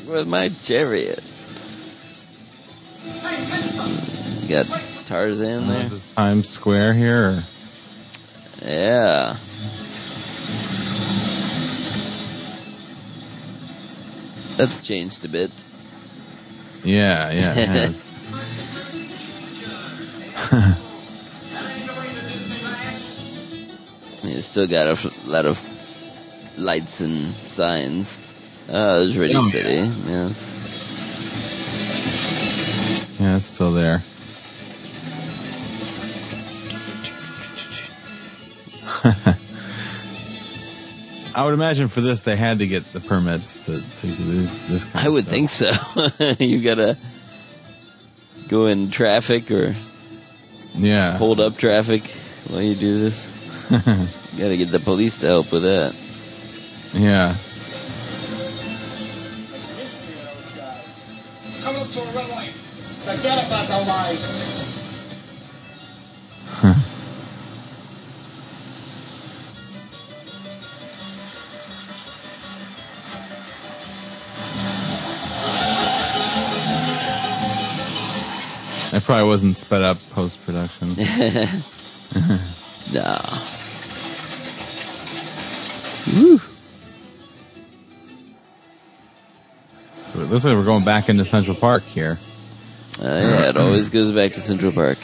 With my chariot. You got Tarzan there. Is Times Square here. Or? Yeah. That's changed a bit. Yeah, yeah. It <laughs> has. <laughs> You still got a lot of lights and signs. Oh, there's Radio Oh, yeah. City. Yes. yeah, it's still there. <laughs> I would imagine for this they had to get the permits to, to do this, I would think so. <laughs> you gotta go in traffic or Yeah. hold up traffic while you do this. You <laughs> gotta get the police to help with that. yeah. Probably wasn't sped up post production. <laughs> Nah. Woo. So it looks like we're going back into Central Park here. Uh, yeah, it always goes back to Central Park.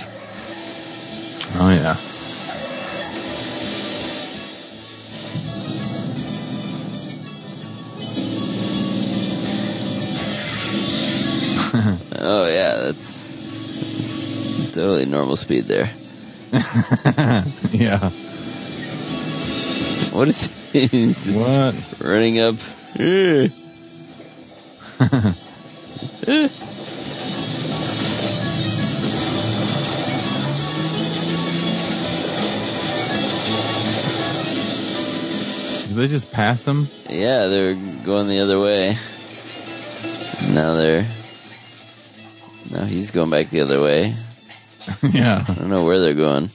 Normal speed there. <laughs> yeah. What is just <laughs> What? running up? <laughs> Did they just pass him? Yeah, they're going the other way. Now they're now he's going back the other way. <laughs> yeah. I don't know where they're going.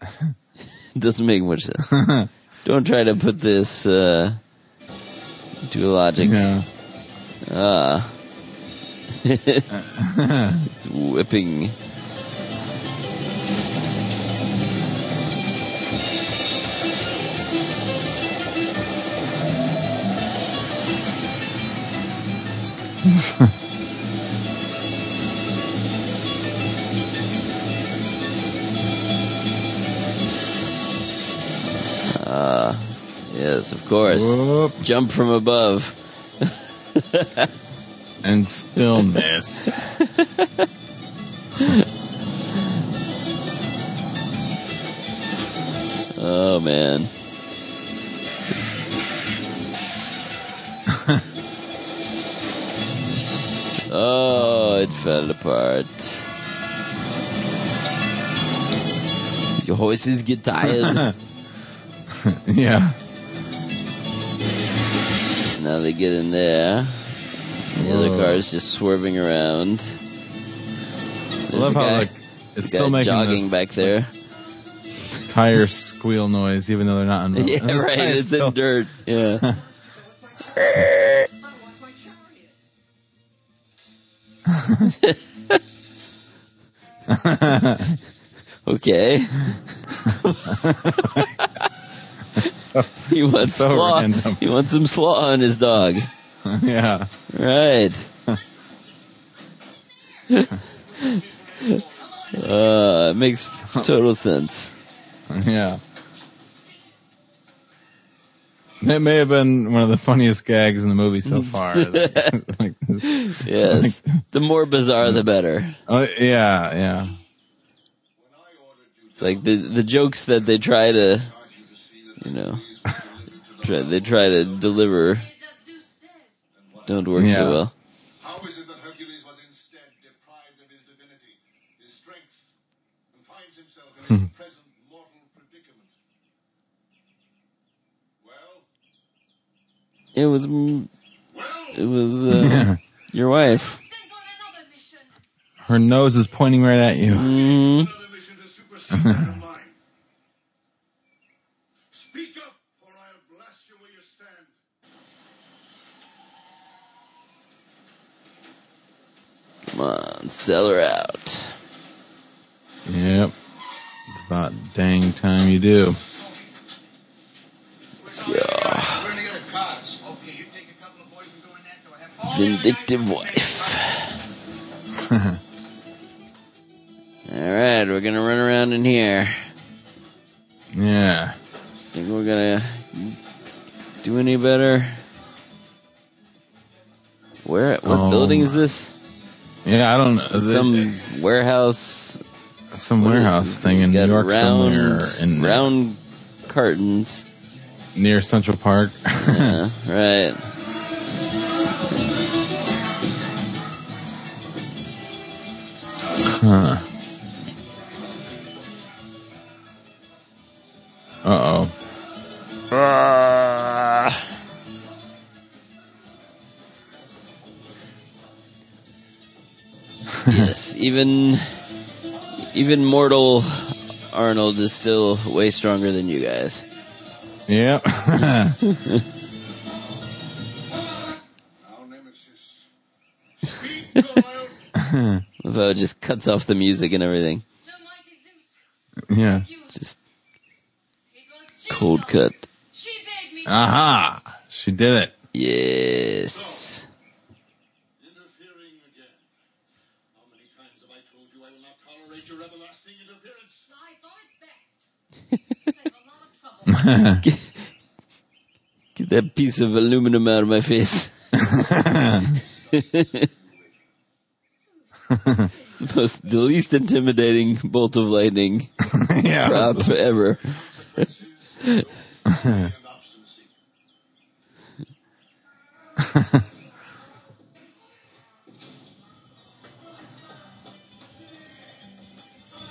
<laughs> Doesn't make much sense. <laughs> don't try to put this uh, to logic. Yeah. Ah. it's whipping. Yes, of course. Whoop. Jump from above. <laughs> And still miss. <laughs> Oh man. <laughs> oh, it fell apart. Your horses get tired. yeah. Now they get in there. The other car is just swerving around. I love a how like it's still making jogging this back there. tire squeal noise, even though they're not on <laughs> road. yeah, this right. It's still- in dirt. Yeah. <laughs> <laughs> okay. <laughs> he wants So slaw. random. He wants some slaw on his dog. <laughs> yeah. Right. <laughs> uh, it makes total sense. Yeah. It may have been one of the funniest gags in the movie so far. Like, Yes. the more bizarre, the better. oh, yeah, yeah. It's like the the jokes that they try to, you know, try, they try to deliver don't work Yeah. so well. How is it that Hercules was instead deprived of his divinity, his strength, and finds himself in his present mortal predicament? Well, It was, it was uh, <laughs> your wife. Her nose is pointing right at you. Mm, <laughs> come on, sell her out. Yep. It's about dang time you do. Yeah. Vindictive wife. <laughs> All right, we're gonna run around in here. Yeah. Think we're gonna do any better? Where? What Oh. building is this? Yeah, I don't know. Is it- Some warehouse. some warehouse this? thing in New York round, somewhere in round cartons. near Central Park. <laughs> Yeah, right. huh. Uh oh. Yes, even even mortal Arnold is still way stronger than you guys. Yep. Now, Nemesis. Speak, Goliath. Love <laughs> how it just cuts off the music and everything. yeah. Just cold cut. Aha! She did it. Yes. Interfering again. How many times have I told you I will not tolerate your everlasting interference? Get, get that piece of aluminum out of my face. it's the most, the least intimidating bolt of lightning <laughs> yeah. prop ever.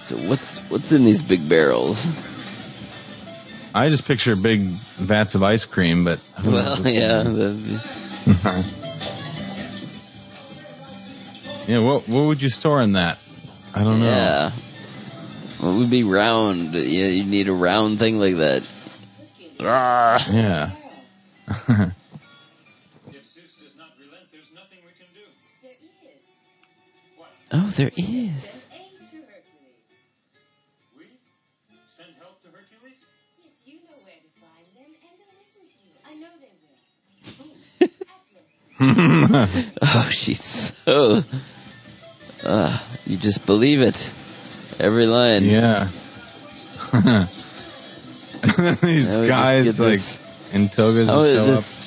so what's what's in these big barrels? I just picture big vats of ice cream, but Well, yeah, <laughs> yeah. What what would you store in that? I don't know. yeah. What would be round? Yeah, you need a round thing like that. Ah. Yeah. If Zeus does not relent, there's nothing we can do. Oh, there is. <laughs> oh, she's so. Uh, you just believe it. Every line. Yeah. <laughs> <laughs> These guys like this- in togas How show this?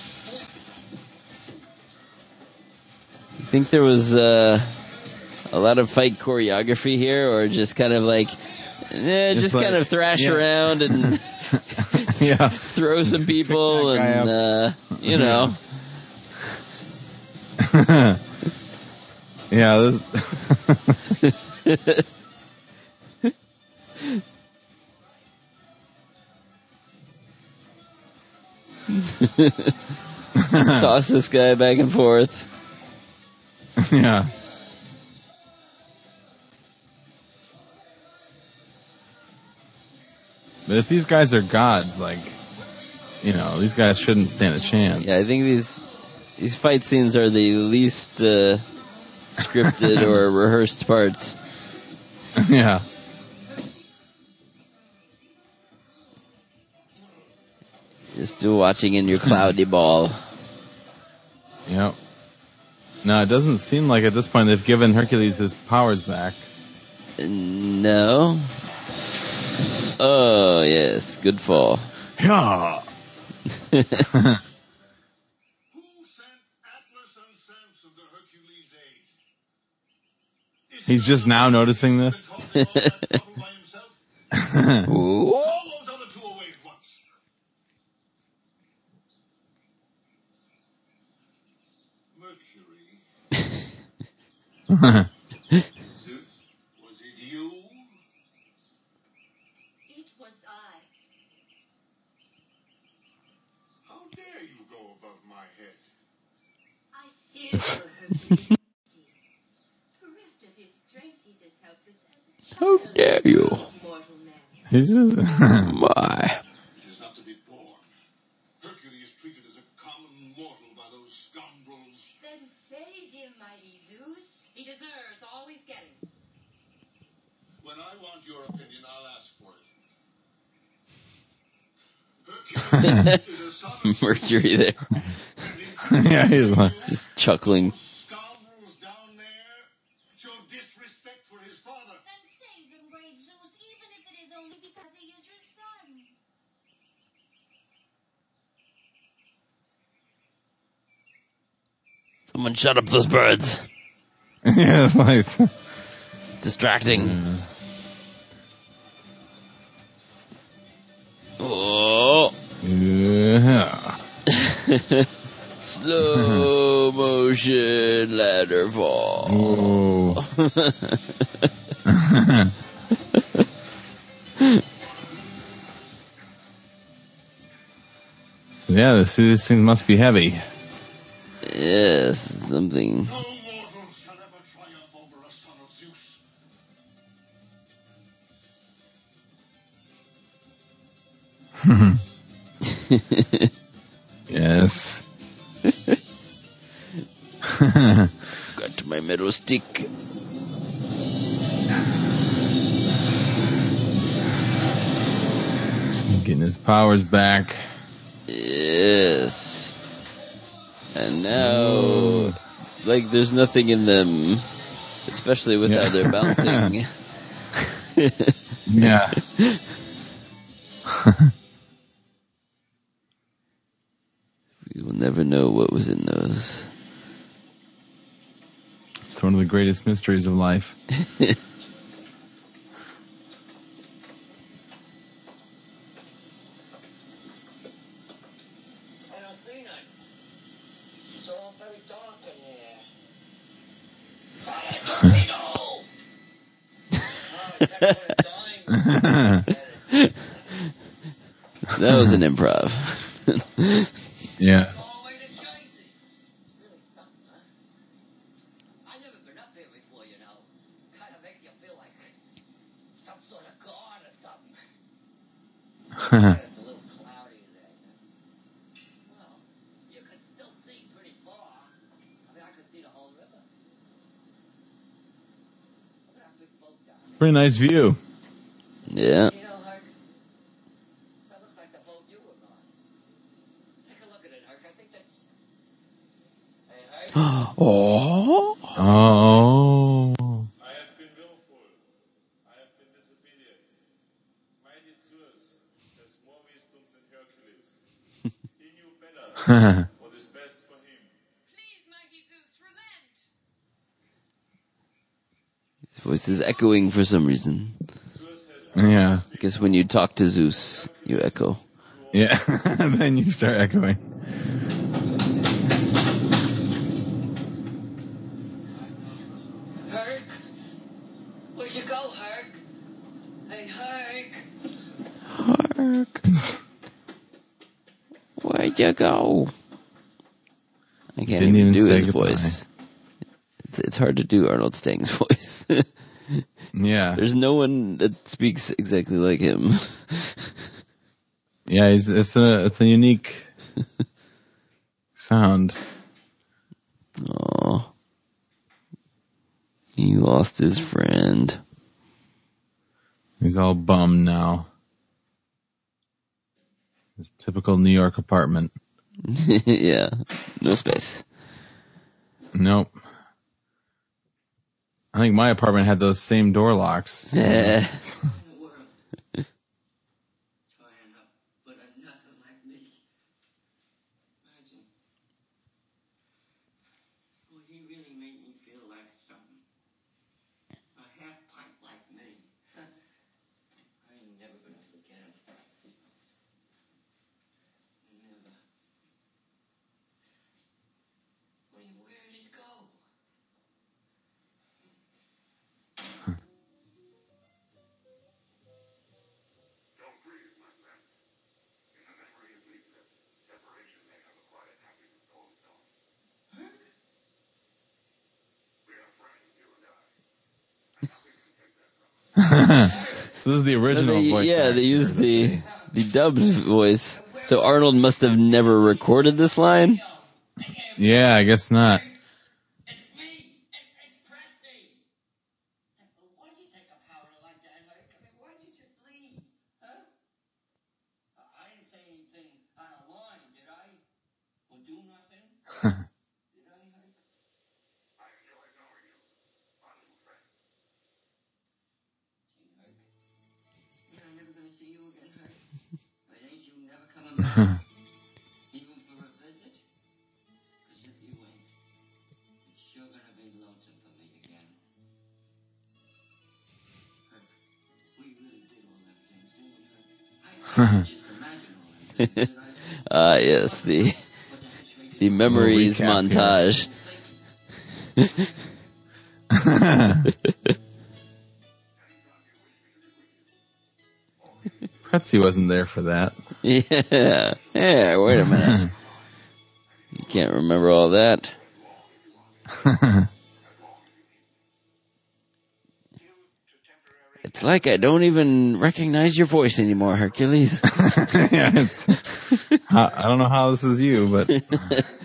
You think there was uh, a lot of fight choreography here, or just kind of like, eh, just, Just like- kind of thrash yeah. around and yeah. throw some people, and uh, you know, Yeah. <laughs> This, <laughs> just toss this guy back and forth. yeah. But if these guys are gods, like, you know, these guys shouldn't stand a chance. Yeah, I think these these fight scenes are the least uh, scripted or <laughs> rehearsed parts. yeah. Just do watching in your cloudy <laughs> ball. Yep. No, it doesn't seem like at this point they've given Hercules his powers back. No. Oh yes, good fall. Yeah. <laughs> Who sent Atlas and Samson to Hercules' aid? He's just now noticing this. <laughs> Ooh. <laughs> Call <laughs> How child. dare you? Mortal man. He's just, <laughs> My. It is not to be borne. <laughs> <laughs> Hercules treated as a common mortal by those scoundrels. Then save him, mighty Zeus. He deserves all he's getting. When I want your opinion, I'll ask for it. Hercules is a son of Mercury there, yeah, he's like, just chuckling. scoundrels down there show disrespect for his father. Then save him, great Zeus, even if it is only because he is your son. Someone shut up those birds. <laughs> yeah, it's like, Distracting. Oh, <laughs> yeah. slow motion ladder fall. Whoa. yeah, this, this thing must be heavy. Yes, something. No mortal shall ever triumph over a son of Zeus. Yes. Got my metal stick. Getting his powers back. Yes. And now, it's like there's nothing in them, especially with Yeah. how they're bouncing. <laughs> Yeah. <laughs> we will never know what was in those. It's one of the greatest mysteries of life. <laughs> <laughs> that was an improv. <laughs> Yeah. <laughs> All the way to Jersey. It's really something, huh? I've never been up here before, you know. Kind of makes you feel like some sort of god or something. it's a little cloudy today. Well, you can still see pretty far. I mean, I can see the whole river. Look at that big boat down there. Pretty nice view. Yeah. You know, Herc, that looks like the boat you were on. Take a look at it, Herc. I think nice view. Yeah. Oh. Oh. <laughs> <laughs> I have been willful. I have been disobedient. Mighty Zeus has more wisdom than Hercules. He knew better what is best for him. Please, mighty Zeus, relent. His voice is echoing for some reason. Yeah. I guess when you talk to Zeus, you echo. Yeah. <laughs> then you start echoing. Herc? Where'd you go, Herc? Hey, Herc. Hark. Where'd you go? I can't Didn't even, even do say his goodbye. voice. It's, it's hard to do Arnold Stang's <laughs> voice. <laughs> Yeah, There's no one that speaks exactly like him. yeah. He's, it's a it's a unique sound. Oh, he lost his friend. He's all bummed now. His typical New York apartment. <laughs> yeah, no space. Nope. I think my apartment had those same door locks. <laughs> <laughs> So this is the original They- voice. yeah, they used the the dubbed voice. So Arnold must have never recorded this line. Yeah, I guess not. Memories recap here. montage. Pretzie wasn't there for that. <laughs> Yeah. Yeah, wait a minute. you can't remember all that. it's like I don't even recognize your voice anymore, Hercules. <laughs> yeah, I, I don't know how this is you, but you <laughs>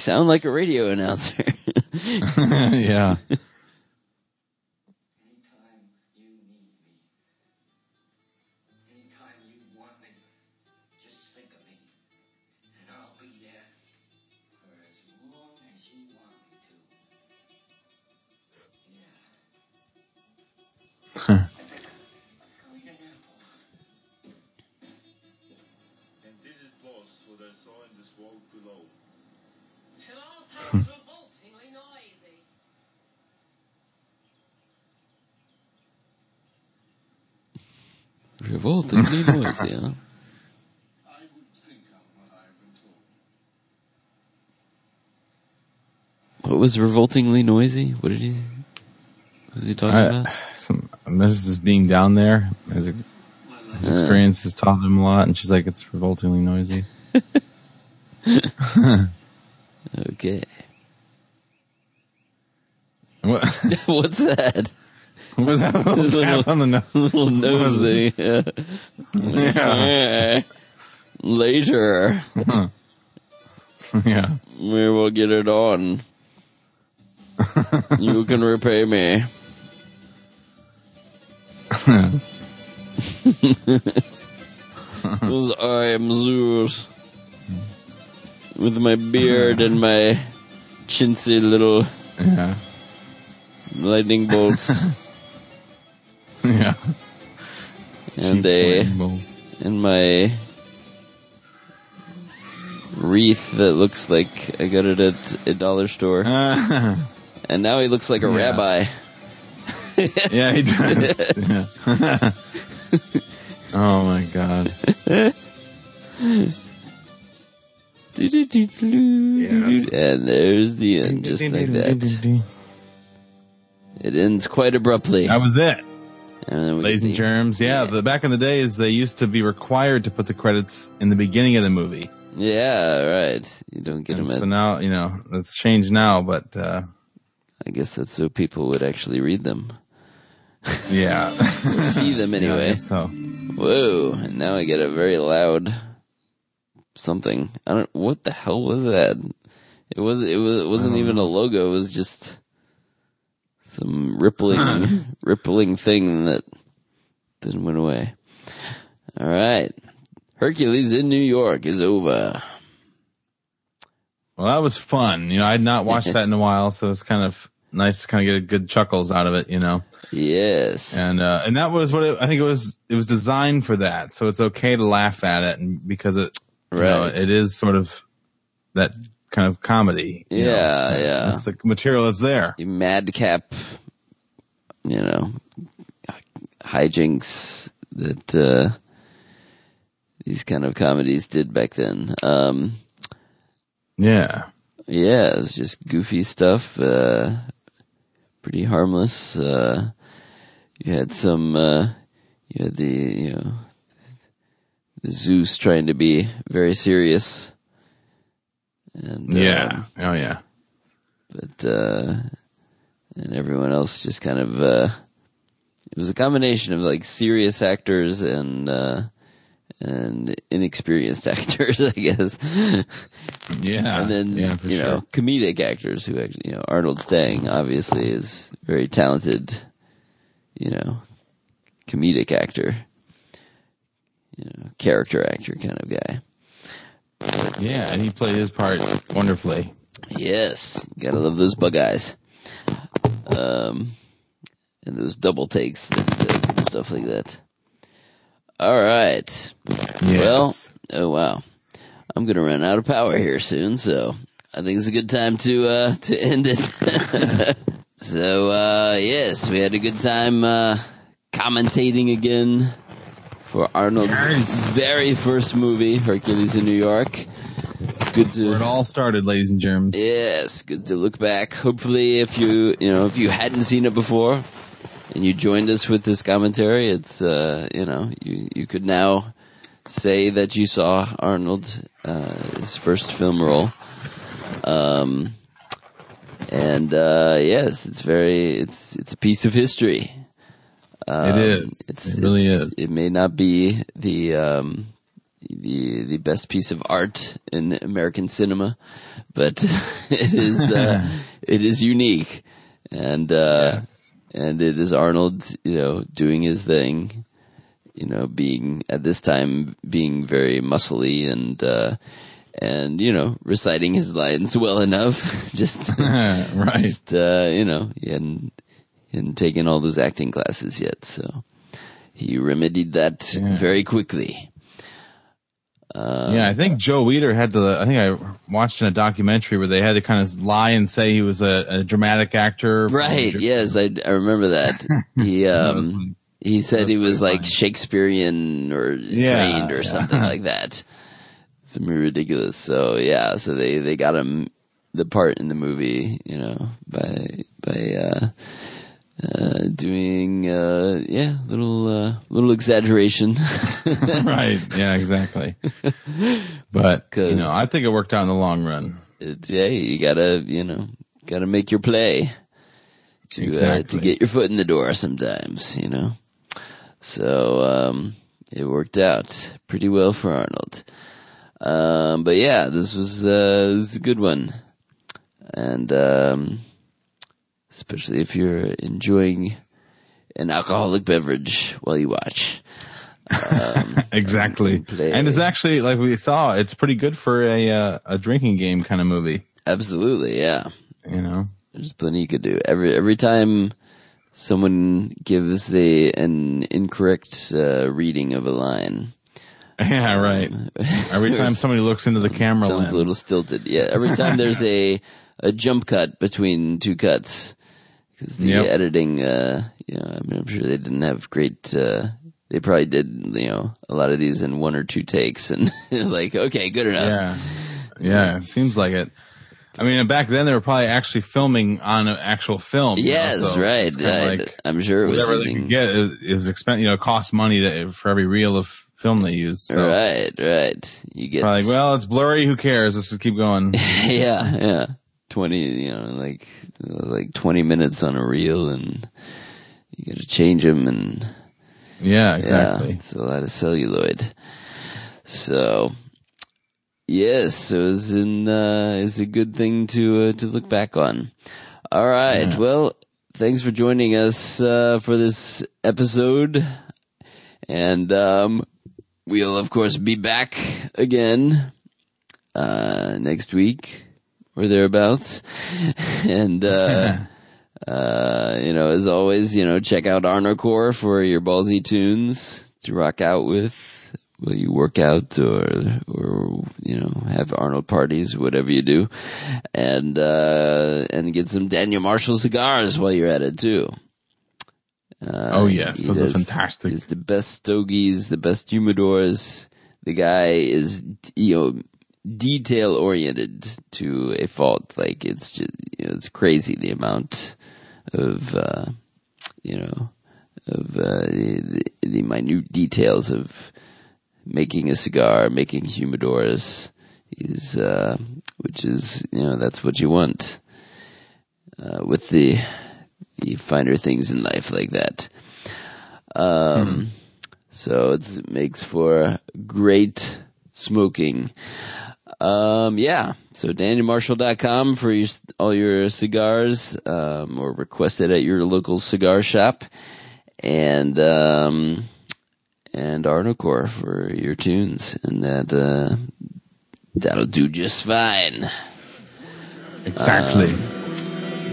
sound like a radio announcer. <laughs> yeah. <laughs> was revoltingly noisy? What did he? What was he talking about? some Mrs. being down there, his, his Uh. experience has taught him a lot, and she's like, it's revoltingly noisy. <laughs> Okay. What, <laughs> What's that? what was that little <laughs> tap on the nose? Little nose thing. Yeah. Yeah. Later, yeah. we will get it on. You can repay me. <laughs> Because I am Zeus. With my beard and my chintzy little Yeah. lightning bolts <laughs> Yeah. and Cheap a bolt. and my wreath that looks like I got it at a dollar store. <laughs> And now he looks like a Yeah. rabbi. <laughs> yeah, he does. Yeah. <laughs> oh my god. <laughs> And there's the end, just like that. It ends quite abruptly. That was it. And Ladies and germs. Yeah, Yeah. the back in the days, they used to be required to put the credits in the beginning of the movie. Yeah, right. You don't get And them. so At, now, you know, it's changed now, but uh, I guess that's so people would actually read them, yeah. <laughs> see them <laughs> anyway. guess so Whoa! And now I get a very loud something. I don't. What the hell was that? It was. It was. It wasn't even a logo. It was just some rippling, <laughs> rippling thing that then went away. All right, Hercules in New York is over. Well, that was fun. You know, I'd not watched <laughs> that in a while, so it's kind of nice to kind of get a good chuckles out of it. You know, Yes. and uh, and that was what it, I think it was. It was designed for that, so it's okay to laugh at it, and because it, you know, Right. it is sort of that kind of comedy. you know. Yeah, yeah. That's the material that's there. You madcap, you know, hijinks that uh, these kind of comedies did back then. Um, Yeah. yeah, it was just goofy stuff, uh, pretty harmless. Uh, you had some, uh, you had the, you know, Zeus trying to be very serious. And, Yeah. um, Oh yeah. but uh and everyone else just kind of uh it was a combination of like serious actors and uh and inexperienced <laughs> actors i guess Yeah. and then yeah, you sure. know comedic actors who actually you know arnold stang obviously is very talented you know comedic actor you know character actor kind of guy Yeah, and he played his part wonderfully. Yes, gotta love those bug eyes. Um, and those double takes that he does and stuff like that. All right. Yes. Well, oh wow, I'm gonna run out of power here soon, so I think it's a good time to uh to end it. <laughs> so uh yes, we had a good time uh commentating again for Arnold's very first movie, Hercules in New York. It's good to Where it all started, ladies and germs. Yes, good to look back. Hopefully, if you you know if you hadn't seen it before and you joined us with this commentary, it's uh, you know you you could now say that you saw Arnold uh, his first film role. Um, and uh, yes, it's very it's it's a piece of history. It is. Um, It's, It really it's- is. It may not be the um, the the best piece of art in American cinema, but <laughs> it is uh, <laughs> it is unique, and uh, Yes. and it is Arnold, you know, doing his thing, you know, being at this time being very muscly and uh, and you know reciting his lines well enough, <laughs> just <laughs> right. just uh, you know he hadn't he hadn't taken all those acting classes yet, so he remedied that Yeah. very quickly. Uh, yeah, I think Joe Weider had to. I think I watched in a documentary where they had to kind of lie and say he was a, a dramatic actor. Right? Yes, I, I remember that. He <laughs> um he said he was like Shakespearean or Yeah, trained or yeah. something like that. <laughs> Something ridiculous. So yeah, so they they got him the part in the movie, you know, by by uh uh doing uh yeah, little uh little exaggeration. <laughs> right. Yeah, exactly. <laughs> But you know, I think it worked out in the long run. it's, yeah, you gotta, you know, gotta make your play to uh, Exactly. to get your foot in the door sometimes, you know. So um, it worked out pretty well for Arnold. Um, but yeah, this was uh, this is a good one, and um, especially if you're enjoying an alcoholic beverage while you watch. <laughs> Exactly. Play. And it's actually like we saw, it's pretty good for a uh, a drinking game kind of movie. Absolutely, yeah. You know. There's plenty you could do. Every every time someone gives the an incorrect uh, reading of a line, Yeah, right. <laughs> Every time somebody looks into the camera sounds lens. a little stilted. Yeah, every time there's a a jump cut between two cuts because the Yep. editing, uh, you know, I mean, I'm sure they didn't have great. Uh, they probably did, you know, a lot of these in one or two takes, and it was <laughs> like, okay, good enough. Yeah. Yeah, it seems like it. I mean, back then they were probably actually filming on an actual film. you know, Yes, so right. I- like I'm sure it was whatever they using could get is, is expensive. You know, it costs money to, for every reel of film they used. So. Right, right. You get Probably, well, it's blurry. Who cares? Let's just keep going. <laughs> yeah, yeah. Twenty, you know, like like twenty minutes on a reel, and you got to change them, and Yeah, exactly. Yeah, it's a lot of celluloid. So, yes, it was in, uh, it's a good thing to, uh, to look back on. All right. Well, thanks for joining us, uh, for this episode. And, um, we'll of course be back again, uh, next week or thereabouts. <laughs> and, uh, <laughs> uh, you know, as always, you know, check out Arnocorps for your ballsy tunes to rock out with while you work out or, or, you know, have Arnold parties, whatever you do. And, uh, and get some Daniel Marshall cigars while you're at it too. Uh, Oh, yes, those are fantastic. He's the best stogies, the best humidors. The guy is, you know, detail oriented to a fault. Like it's just, you know, it's crazy the amount of, uh, you know, of, uh, the, the minute details of making a cigar, making humidors is, uh, which is, you know, that's what you want, uh, with the, the finer things in life like that. Um, so it makes for great smoking. Um, yeah. So danielmarshall.com for your, all your cigars, um, or request it at your local cigar shop. And, um, and Arnocorps for your tunes. And that, uh, that'll do just fine. Exactly. Um,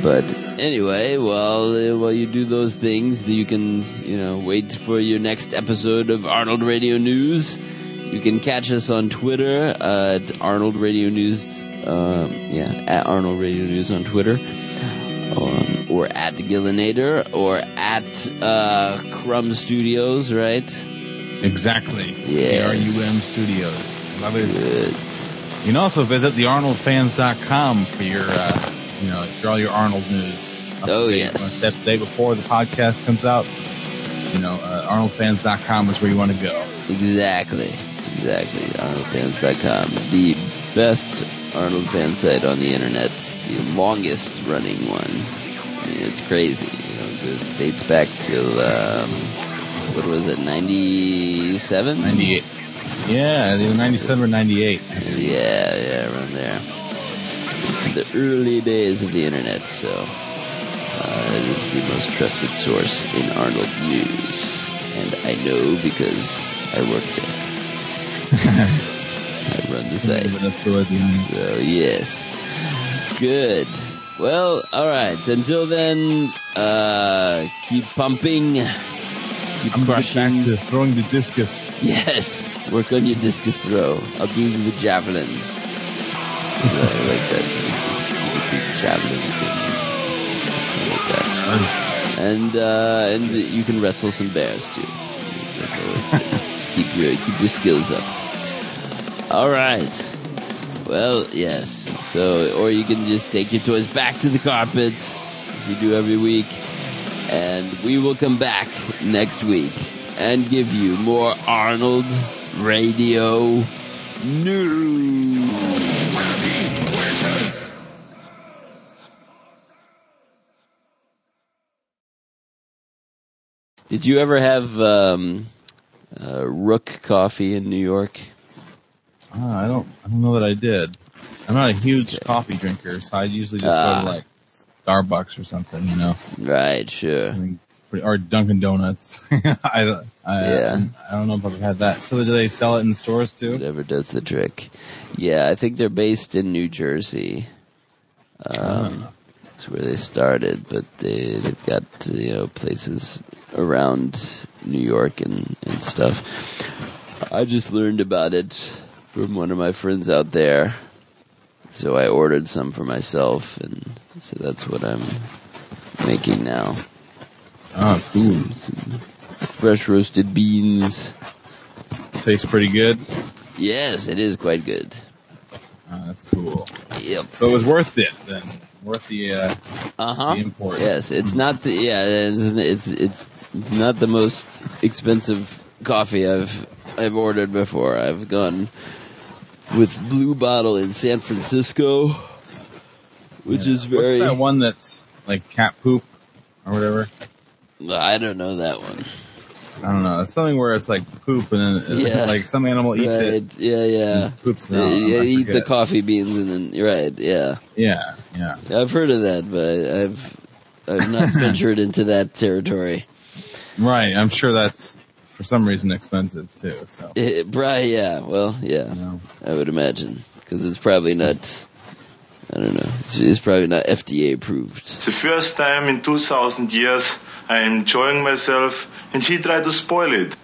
but anyway, well, uh, while you do those things, you can, you know, wait for your next episode of Arnold Radio News. You can catch us on Twitter uh, at Arnold Radio News. Um, yeah, at Arnold Radio News on Twitter. Um, or at Gillinator, or at uh, Crumb Studios, right? Exactly. Yes. ARUM Studios. Love it. Good. You can also visit thearnoldfans.com for your, uh, you know, for all your Arnold news. Oh, yes. Step the day before the podcast comes out. You know, uh, arnoldfans.com is where you want to go. Exactly. Exactly. ArnoldFans.com. The best Arnold fan site on the internet. The longest running one. I mean, it's crazy. You know, it dates back to. um, what was it, 97? 98. Yeah, either 97 or 98. Yeah, yeah, around there. The early days of the internet, so uh, it is the most trusted source in Arnold news. And I know because I work there. <laughs> I run the site. So, yes. Good. Well, alright. Until then, uh, keep pumping. Keep I'm crushing. back to throwing the discus. Yes. Work on your discus throw. I'll do the javelin. I like that. You the javelin. I like that. And uh, and you can wrestle some bears too. That's always good. keep your keep your skills up. All right. Well, yes. So, or you can just take your toys back to the carpet, as you do every week, and we will come back next week and give you more Arnold Radio News. Did you ever have um, uh, Rook coffee in New York? Ah, I don't. I don't know that I did. I'm not a huge coffee drinker, so I usually just Ah. go to like Starbucks or something, you know, Right, sure. or Dunkin' Donuts. <laughs> I don't. I, Yeah. I don't know if I've had that. So do they sell it in stores too? Whatever does the trick. Yeah, I think they're based in New Jersey. Um, That's where they started, but they they've got you know places around New York and and stuff. I just learned about it from one of my friends out there, so I ordered some for myself, and so that's what I'm making now. Oh, cool. Some, some fresh roasted beans. Tastes pretty good. Yes, it is quite good. Oh, that's cool. Yep. So it was worth it then. Worth the uh, Uh huh. the import. Yes, it's not the yeah. It's it's it's not the most expensive coffee I've I've ordered before. I've gone with Blue Bottle in San Francisco, which is very. What's that one that's like cat poop or whatever? I don't know that one. I don't know. It's something where it's like poop and then <laughs> Yeah. like some animal eats right. it. Yeah, yeah. Poops Yeah, no, yeah, eat the coffee beans and then you're right. Yeah, Yeah, yeah. I've heard of that, but I've I've not <laughs> ventured into that territory. Right. I'm sure that's for some reason expensive too. So Eh, <laughs> right? Yeah. Well, yeah. I would imagine because it's probably not. I don't know. It's, it's probably not FDA approved. The first time in 2000 years, I am enjoying myself, and he tried to spoil it.